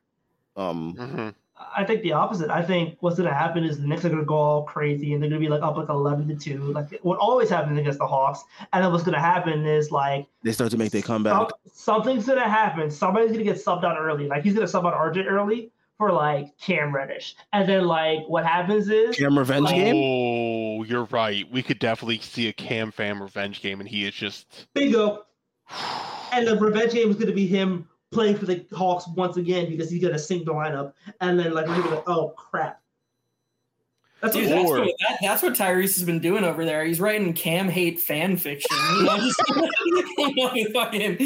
Um hmm I think the opposite. I think what's going to happen is the Knicks are going to go all crazy and they're going to be like up like eleven to two, like what always happens against the Hawks. And then what's going to happen is like they start to make their comeback. some- something's going to happen. Somebody's going to get subbed out early. Like he's going to sub out RJ early for like Cam Reddish, and then like what happens is Cam revenge game? Oh, you're right. We could definitely see a Cam Fam revenge game, and he is just. bingo. And the revenge game is going to be him playing for the Hawks once again because he's going to sink the lineup. And then like we're going to be like, oh crap. That's Dude, what that's what, that, that's what Tyrese has been doing over there. He's writing Cam hate fan fiction. You know, just, you know, he fucking-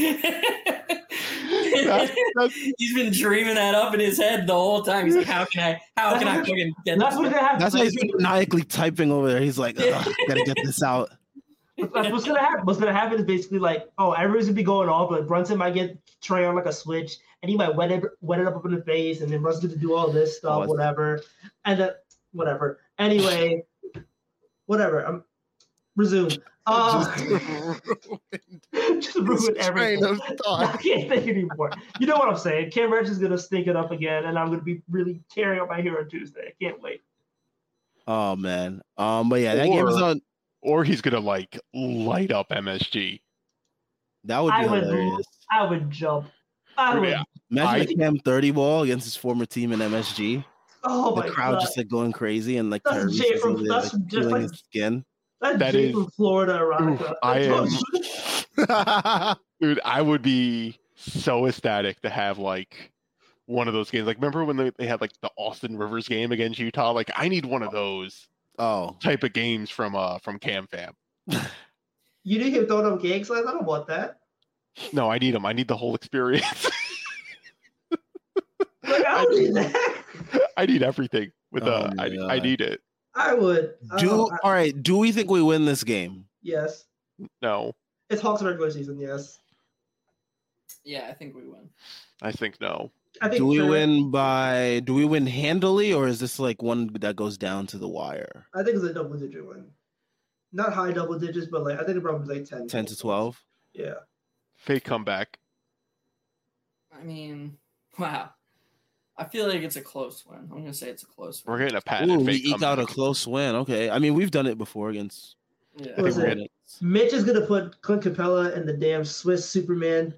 That's- that's- he's been dreaming that up in his head the whole time. He's like, how can I, how That's can I fucking get that's this? what's going to happen. That's why he's been maniacally typing over there. He's like, gotta get this out. That's what's gonna happen. What's gonna happen is basically like, oh, everyone's gonna be going off, but Brunson might get Trae on like a switch, and he might wet it, wet it up in the face, and then Brunson's gonna do all this Oh, stuff, it's- whatever, and then whatever. Anyway, whatever. I'm resume. Uh, just ruin everything. Of I can't think anymore. You know what I'm saying? Cam Reddish is gonna stink it up again, and I'm gonna be really tearing up my hair on Tuesday. I can't wait. Oh man. Um, but yeah, that game is on. Or he's gonna like light up MSG. That would be I would- hilarious. I would jump. I would. Yeah. Imagine a Cam 30 ball against his former team in MSG. Oh the my crowd god. just like going crazy and like That's Tyrese Jay from- that's like, just like- his skin. That's That Jay is- from Florida. Oof, I am- Dude, I would be so ecstatic to have like one of those games. Like, remember when they, they had like the Austin Rivers game against Utah? Like, I need one of those oh, type of games from uh from Cam Fam. You need him throwing up gang signs? I don't want that. No, I need them. I need the whole experience. Like, I don't need that. I need everything with Oh uh, my I, I need it. I would. Do don't- I- all right. Do we think we win this game? yes. No, It's Hawks regular season, yes. Yeah, I think we win. I think no. I think Do we Trae- win by? Do we win handily, or is this like one that goes down to the wire? I think it's a double digit win. Not high double digits, but like I think it probably like 10. Ten to twelve. Yeah. Fake comeback. I mean, wow. I feel like it's a close win. I'm gonna say it's a close win. We're getting a patented Ooh, we fake eked out a close win. Okay, I mean we've done it before against. Yeah. I Listen, we're Mitch is gonna put Clint Capela in the damn Swiss Superman,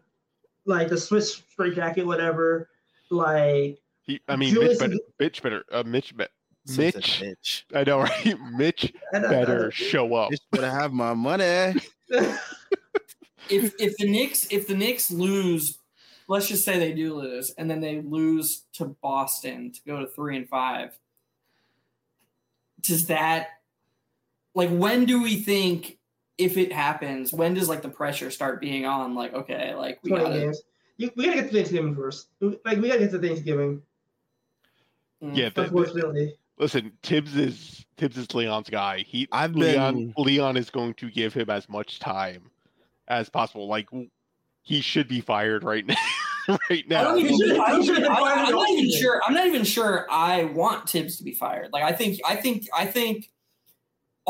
like the Swiss straight jacket, whatever. Like he, I mean, Julius Mitch is- better, Mitch better, uh, Mitch, be- Such a Mitch, bitch. I know, right? Mitch don't- I better show up. Bitch better have my money. if if the Knicks if the Knicks lose, let's just say they do lose, and then they lose to Boston to go to three and five. Does that like when do we think if it happens? When does like the pressure start being on? Like okay, like we got to games. You, we gotta get to Thanksgiving first. Like we gotta get to Thanksgiving. Mm. Yeah, the, the- Unfortunately, listen, Thibs is Thibs is Leon's guy. He I've Leon been- Leon is going to give him as much time as possible. Like he should be fired right now. right I now. don't even. Should've- I don't he should've even- been I- fired I'm not even sure. I'm not even sure. I want Thibs to be fired. Like I think. I think. I think.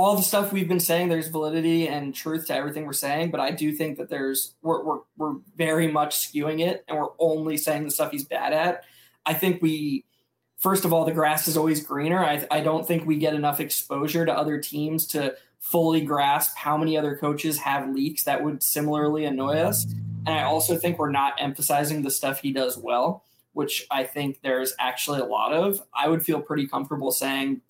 All the stuff we've been saying, there's validity and truth to everything we're saying, but I do think that there's we're we're, we're very much skewing it, and we're only saying the stuff he's bad at. I think we, first of all, the grass is always greener. I I don't think we get enough exposure to other teams to fully grasp how many other coaches have leaks that would similarly annoy us. And I also think we're not emphasizing the stuff he does well, which I think there's actually a lot of. I would feel pretty comfortable saying,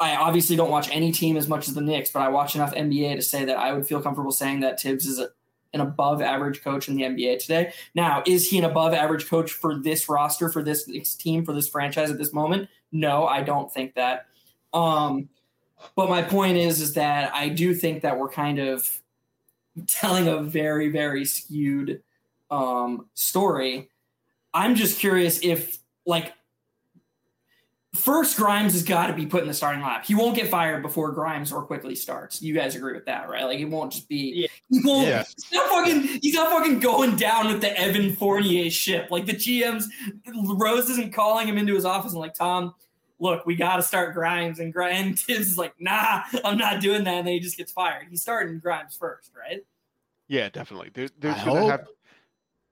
I obviously don't watch any team as much as the Knicks, but I watch enough NBA to say that I would feel comfortable saying that Thibs is a, an above average coach in the NBA today. Now, is he an above average coach for this roster, for this team, for this franchise at this moment? No, I don't think that. Um, but my point is, is that I do think that we're kind of telling a very very skewed um story i'm just curious if like first grimes has got to be put in the starting lineup he won't get fired before grimes or Quickley starts you guys agree with that right like it won't just be Yeah. he won't Yeah. he's not fucking he's not fucking going down with the evan fournier ship like the gms rose isn't calling him into his office and like tom look, we got to start Grimes. And Grimes Thibs is like, nah, I'm not doing that. And then he just gets fired. He's starting Grimes first, right? Yeah, definitely. There, there's I gonna hope. have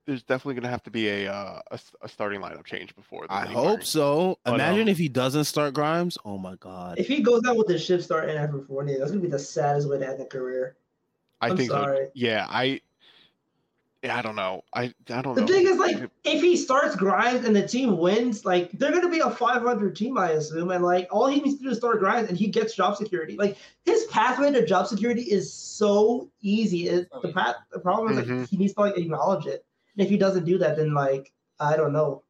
there's definitely gonna have to be a uh, a, s- a starting lineup change before. I hope firing. so. But, Imagine um, if he doesn't start Grimes. Oh my god. if he goes out with the ship start and after Fournier, that's gonna be the saddest way to end a career. I I'm think so. sorry. Yeah, I. Yeah, I don't know. I I don't The know. thing is, like, if he starts Grimes and the team wins, like they're gonna be a 500 team, I assume, and like all he needs to do is start Grimes, and he gets job security. Like his pathway to job security is so easy. It, the path, the problem is like he needs to like acknowledge it. And if he doesn't do that, then like I don't know.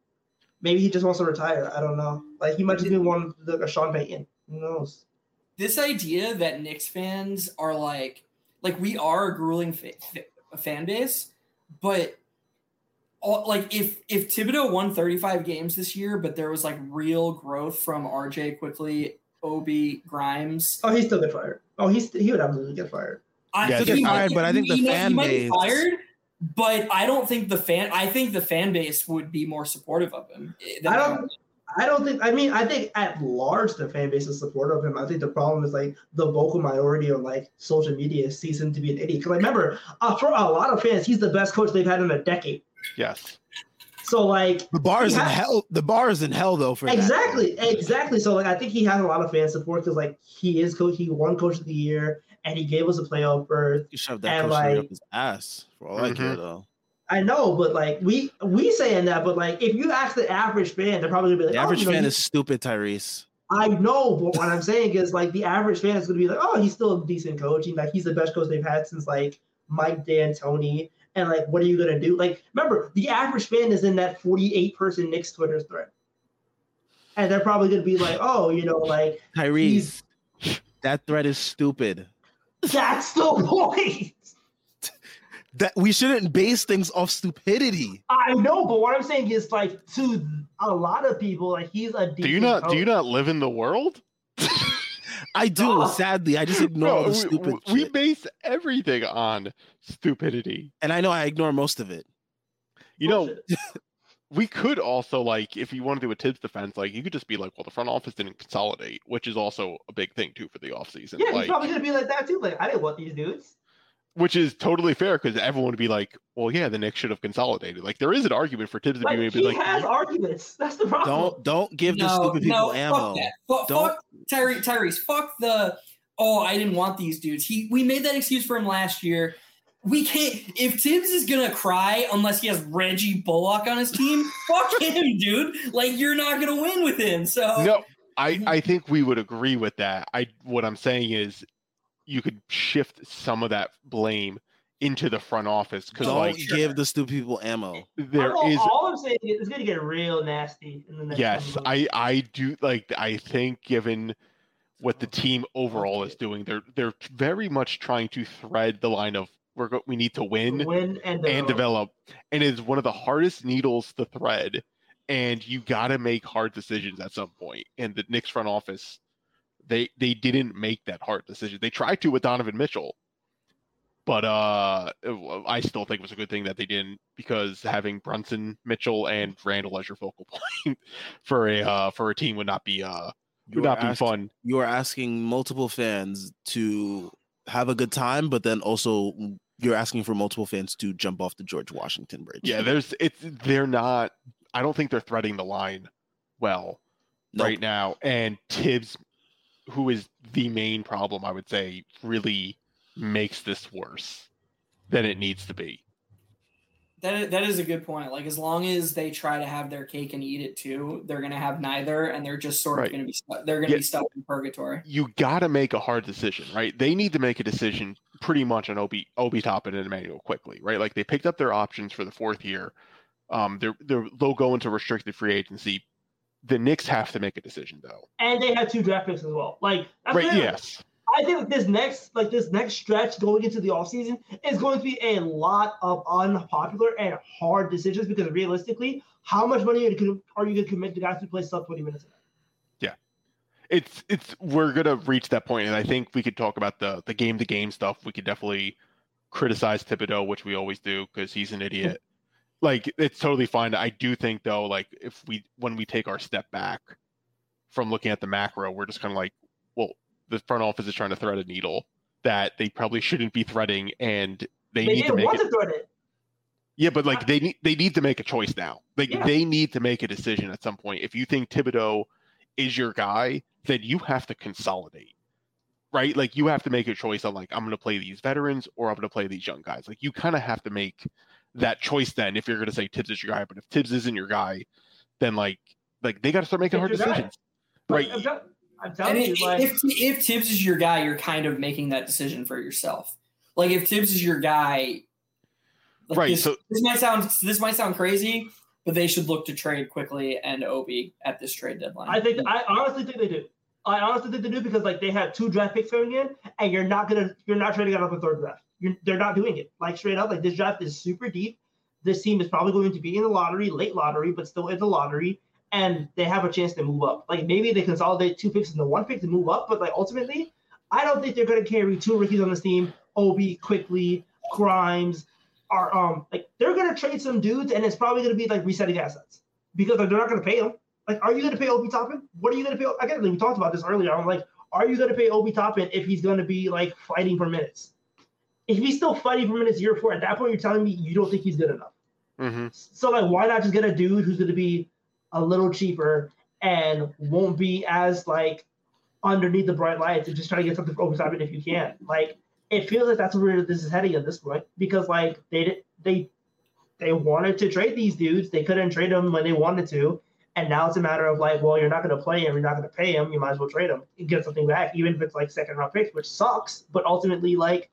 Maybe he just wants to retire. I don't know. Like he might just be one like a Sean Payton. Who knows? This idea that Knicks fans are like, like we are a grueling fa- fa- fan base, but all, like if if Thibodeau won 35 games this year, but there was like real growth from RJ Quickley, Obi, Grimes. Oh, he still get fired. Oh, he's he would absolutely get fired. I Yeah, think he'll he get might- fired, but I think the he might- he fan might be base- fired. But I don't think the fan. I think the fan base would be more supportive of him. eh, I don't. I don't think. I mean, I think at large the fan base is supportive of him. I think the problem is like the vocal minority on like social media sees him to be an idiot. Because like, remember, uh, for a lot of fans, he's the best coach they've had in a decade. yes. So like, The bar is in Yeah. hell. The bar is in hell though for that. exactly, exactly. So like, I think he has a lot of fan support because like he is coach. He won coach of the year, and he gave us a playoff berth. You shoved that And, coach like- up his ass for all I mm-hmm. care though. I know, but like we we saying that, but like if you ask the average fan, they're probably gonna be like, The oh, average you know, fan he- is stupid, Tyrese. I know, but what I'm saying is like the average fan is going to be like, oh, he's still a decent coach. coaching. Like he's the best coach they've had since like Mike D'Antoni. And like, what are you going to do? Like, remember, the average fan is in that 48 person Knicks Twitter thread, and they're probably going to be like, oh, you know, like Tyrese, that threat is stupid. That's the point. That we shouldn't base things off stupidity. I know, but what I'm saying is like to a lot of people, like he's a Do you not do you not live in the world? I do. Oh. Sadly, I just ignore all No, the stupid we- we shit. base everything on stupidity. and I know I ignore most of it. You know, Bullshit. we could also like if you want to do a Thibs defense, like you could just be like, well, the front office didn't consolidate, which is also a big thing too for the offseason. yeah, he's probably going to be like that too. Like, I didn't want these dudes. which is totally fair because everyone would be like, "Well, yeah, the Knicks should have consolidated." Like there is an argument for Thibs to Like, be he maybe like, has arguments. That's the problem. Don't don't give the stupid people no, ammo. Fuck, that. Fuck, Don't- fuck Tyree, Tyrese. Fuck the. Oh, I didn't want these dudes. He we made that excuse for him last year. We can't. If Thibs is gonna cry unless he has Reggie Bullock on his team, fuck him, dude. Like you're not gonna win with him. So "No." I I think we would agree with that. I what I'm saying is, you could shift some of that blame into the front office because Don't like give the stupid people ammo. there all, is all I'm saying is it's gonna get real nasty in the next. yes i i do like i think given what the team overall is doing they're they're very much trying to thread the line of we're go- we need to win win and, and develop. and it's one of the hardest needles to thread and you got to make hard decisions at some point. point and the Knicks front office they they didn't make that hard decision. They tried to with Donovan Mitchell but uh I still think it was a good thing that they didn't because having Brunson Mitchell and Randle as your focal point for a uh for a team would not be uh You would are not be fun. You are asking multiple fans to have a good time, but then also you're asking for multiple fans to jump off the George Washington Bridge. yeah there's it's they're not I don't think they're threading the line well Nope. right now. And Tibbs, who is the main problem, I would say, really makes this worse than it needs to be. That is, that is a good point. Like as long as they try to have their cake and eat it too, they're gonna have neither, and they're just sort of Right. gonna be stuck. They're gonna Yeah. be stuck in purgatory. You got to make a hard decision, right? They need to make a decision pretty much on Obi Obi Toppin and Emmanuel Quickley, right? Like they picked up their options for the fourth year. Um, they're, they're they'll go into restricted free agency. The Knicks have to make a decision though, and they had two draft picks as well. Like that's right? what it is. Yes, I think this next like this next stretch going into the offseason is going to be a lot of unpopular and hard decisions because realistically, how much money are you going to commit to guys who play sub 20 minutes? Yeah. it's it's we're gonna reach that point, and I think we could talk about the the game to game stuff. We could definitely criticize Thibodeau, which we always do because he's an idiot. Like it's totally fine. I do think though, like if we when we take our step back from looking at the macro, we're just kind of like, well, the front office is trying to thread a needle that they probably shouldn't be threading, and they, They need to make want it. to thread it. Yeah, but like they need they need to make a choice now. Like Yeah. they need to make a decision at some point. If you think Thibodeau is your guy, then you have to consolidate. Right? Like you have to make a choice on like I'm gonna play these veterans or I'm gonna play these young guys. Like you kind of have to make that choice then if you're gonna say Thibs is your guy. But if Thibs isn't your guy, then like like they gotta start making hard your guy. decisions. Like, Right. I'm, tell- I'm And you, if, like, if if Thibs is your guy, you're kind of making that decision for yourself. Like if Thibs is your guy, like Right, This, so- this might sound this might sound crazy, but they should look to trade Quickley and Obi at this trade deadline. I think I honestly think they do. I honestly think they do because like they have two draft picks going in, and you're not gonna you're not trading out of a third draft. You're, they're not doing it. Like straight up, like this draft is super deep. This team is probably going to be in the lottery, late lottery, but still in the lottery, and they have a chance to move up. Like maybe they consolidate two picks into one pick to move up, but like ultimately, I don't think they're gonna carry two rookies on this team. Obi Quickley, Grimes are um like they're gonna trade some dudes, and it's probably gonna be like resetting assets because like they're not gonna pay them. Like, are you going to pay Obi Toppin? What are you going to pay? Again, like, we talked about this earlier. I'm like, are you going to pay Obi Toppin if he's going to be like fighting for minutes? If he's still fighting for minutes year four, at that point, you're telling me you don't think he's good enough. hmm So like, why not just get a dude who's going to be a little cheaper and won't be as like underneath the bright lights and just try to get something for Toppin if you can? Like, it feels like that's where this is heading at this point because like they did they they wanted to trade these dudes, they couldn't trade them when they wanted to. And now it's a matter of like, well, you're not going to play him, you're not going to pay him, you might as well trade him and get something back, even if it's like second round picks, which sucks. But ultimately, like,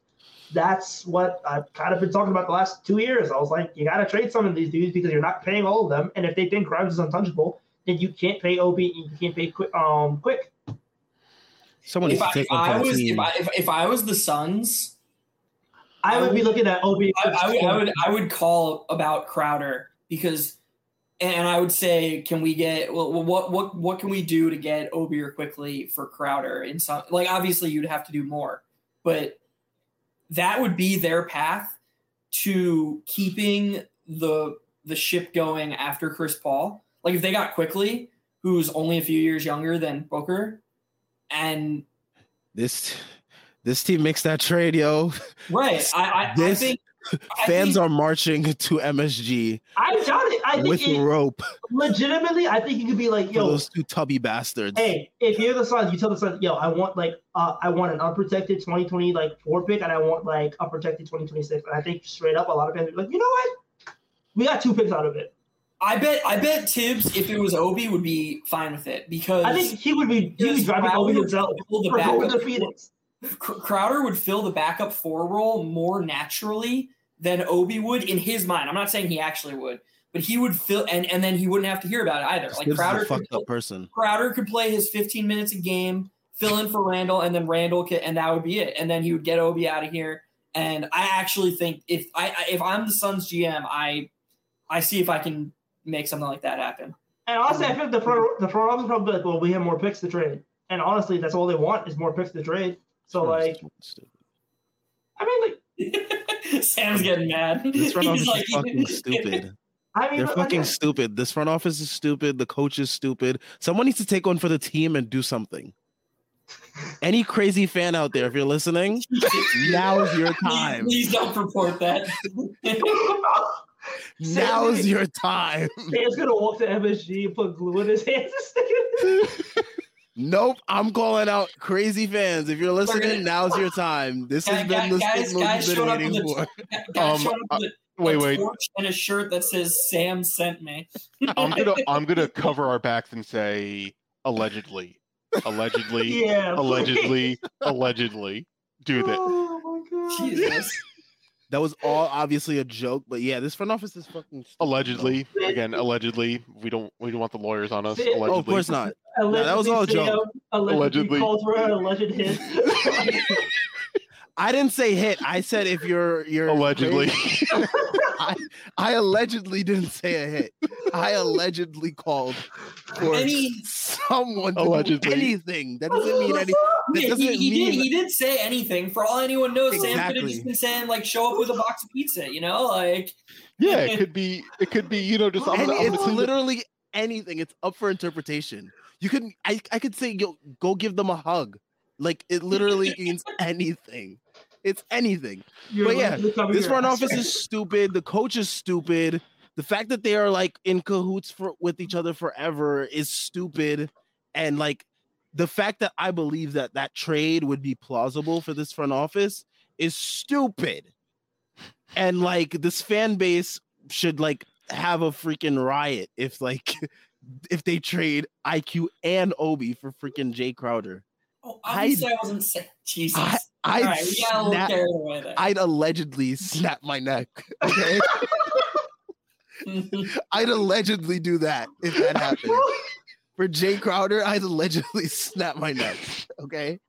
that's what I've kind of been talking about the last two years. I was like, you got to trade some of these dudes because you're not paying all of them. And if they think Grimes is untouchable, then you can't pay Ob, you can't pay quick. Um, quick. Someone if needs I, to if I was if I, if, if I was the Suns, I would be looking at Ob. I, I, would, I would I would call about Crowder because, and I would say, can we get well, what what what can we do to get Obier Quickley for Crowder in some like obviously you'd have to do more, but that would be their path to keeping the the ship going after Chris Paul. Like if they got Quickley, who's only a few years younger than Booker, and this This team makes that trade, yo. Right. I, I, I This- think I Fans think- are marching to MSG I doubt it. I think with it, rope legitimately, I think you could be like, for yo, those two tubby bastards. hey, if you're the Suns, you tell the Suns, yo, I want like, uh, I want an unprotected 2020 like four pick, and I want like unprotected 2026. And I think straight up, a lot of fans would be like, you know what? We got two picks out of it. I bet I bet Thibs, if it was Obi, would be fine with it because I think he would be, he would driving Obi himself fill the for going backup to Phoenix. Cr- Crowder would fill the backup four role more naturally than Obi would in his mind. I'm not saying he actually would, but he would fill and, and then he wouldn't have to hear about it either. Like Thibs Crowder a could, fucked up person. Crowder could play his 15 minutes a game, fill in for Randle, and then Randle could, and that would be it. And then he would get Obi out of here. And I actually think if I I- if I'm the Suns GM, I I see if I can make something like that happen. And honestly, I think the front the front office probably like, well, we have more picks to trade. And honestly, that's all they want is more picks to trade. So like, I mean, like, Sam's getting mad. this front office He's like- is fucking stupid. I mean, They're fucking like, stupid. This front office is stupid. The coach is stupid. Someone needs to take one for the team and do something. Any crazy fan out there, if you're listening, now is your time. Please, please don't report that. Now is your time. Sam's gonna walk to MSG and put glue in his hands and stick it. In- Nope, I'm calling out crazy fans. If you're listening, gonna- now's your time. This has been the guys- signal guys you've been waiting with for. a- Um, Guys showed up with a- Wait, a wait. torch and a shirt that says "Sam sent me." I'm gonna I'm gonna cover our backs and say allegedly, allegedly, yeah. allegedly, allegedly. Do that. Oh my god. Jesus. That was all obviously a joke, but yeah, this front office is fucking stupid. Allegedly, again, allegedly. We don't we don't want the lawyers on us. Oh, Allegedly. Oh, of course not. Allegedly, that was all a joke. Allegedly, Allegedly. calls for an alleged hit. I didn't say hit. I said if you're you're Allegedly. I, I allegedly didn't say a hit. I allegedly called for Any- someone to Allegedly. do anything. That doesn't mean anything. That Yeah, doesn't he, he mean did. He did say anything. For all anyone knows, Sam could have just been saying like, "Show up with a box of pizza," you know, like. yeah, it could be it could be, you know, just I'm and gonna, I'm it's gonna literally anything. It's up for interpretation. You could I, I could say yo go give them a hug. Like it literally means anything. It's anything. You're But yeah, This front ass. office is stupid. The coach is stupid. The fact that they are like in cahoots for with each other forever is stupid. And like the fact that I believe that that trade would be plausible for this front office is stupid. And like this fan base should like have a freaking riot if like if they trade IQ and Obi for freaking Jae Crowder. Oh, obviously, I, wasn't saying Jesus. I all I'd right, we got snap- carried away there. I'd allegedly snap my neck. Okay. I'd allegedly do that if that happened. For Jae Crowder, I'd allegedly snap my neck. Okay.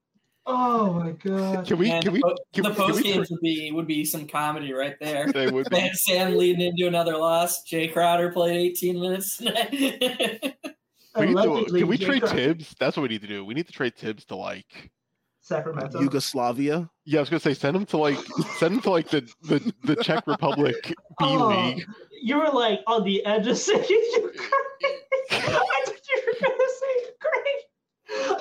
Oh my god. Can we Man, can we the, can, the post games would be would be some comedy right there. they would be. Man, Sam leading into another loss. Jae Crowder played 18 minutes. We need to, can we trade Crowder- Thibs? That's what we need to do. We need to trade Thibs to like Sacramento. Yugoslavia. yeah, I was gonna say send him to like send him to like the the, the Czech Republic B Oh, League. You were like on the edge of saying Ukraine. I thought you were gonna say Ukraine.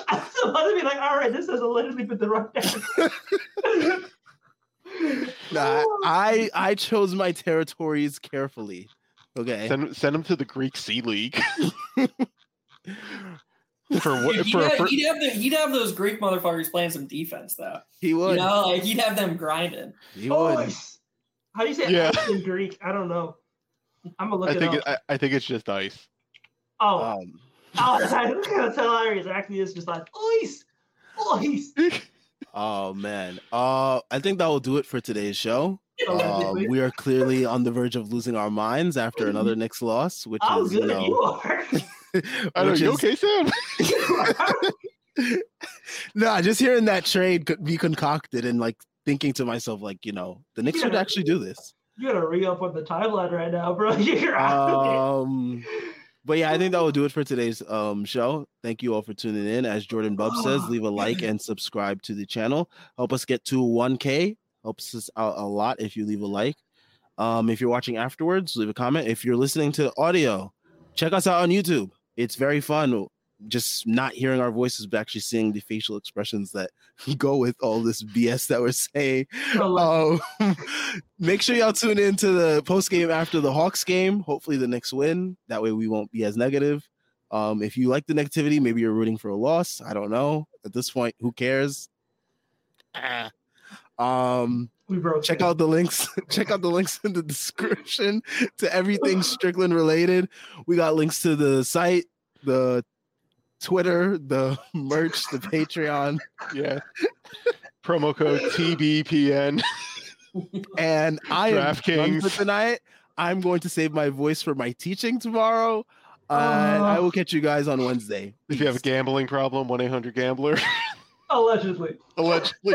I was about to be like, all right, this has allegedly been the rundown. Nah, I I chose my territories carefully. Okay. Send send him to the Greek Sea League. For what Dude, he'd, for, have, for he'd, have the, he'd have those Greek motherfuckers playing some defense though. He You would. know, like he'd have them grinding. He Oh, would. How do you say Yeah. ice in Greek? I don't know. I'm gonna look I it think up. it, I, I think it's just ice. oh, Um, oh, that's, that's hilarious. Actually, it's just like ice, ice. oh man. Uh, I think that will do it for today's show. Uh, we are clearly on the verge of losing our minds after another Knicks loss, which How is you good you know, are. I know which you is- okay, Sam? Nah, just hearing that trade could be concocted and like thinking to myself, like, you know, the Knicks should Yeah. actually do this. you gotta re up on the timeline right now, bro. You're out. Um, but yeah, I think that will do it for today's um show. Thank you all for tuning in. As Jordan Bub says, leave a like and subscribe to the channel. Help us get to 1K. Helps us out a lot if you leave a like. Um, if you're watching afterwards, leave a comment. If you're listening to audio, check us out on YouTube. It's very fun. just not hearing our voices, but actually seeing the facial expressions that go with all this BS that we're saying. Um, make sure y'all tune in to the post game after the Hawks game. Hopefully, the Knicks win. That way, we won't be as negative. Um, if you like the negativity, maybe you're rooting for a loss. I don't know. At this point, who cares? Ah. Um, we broke check it. out the links. check out the links in the description to everything Strickland related. We got links to the site, the Twitter, the merch, the Patreon, Yeah. Promo code TBPN. and I am done for tonight. I'm going to save my voice for my teaching tomorrow. Uh, I will catch you guys on Wednesday. If you have a gambling problem, 1 800 Gambler. Allegedly. Allegedly.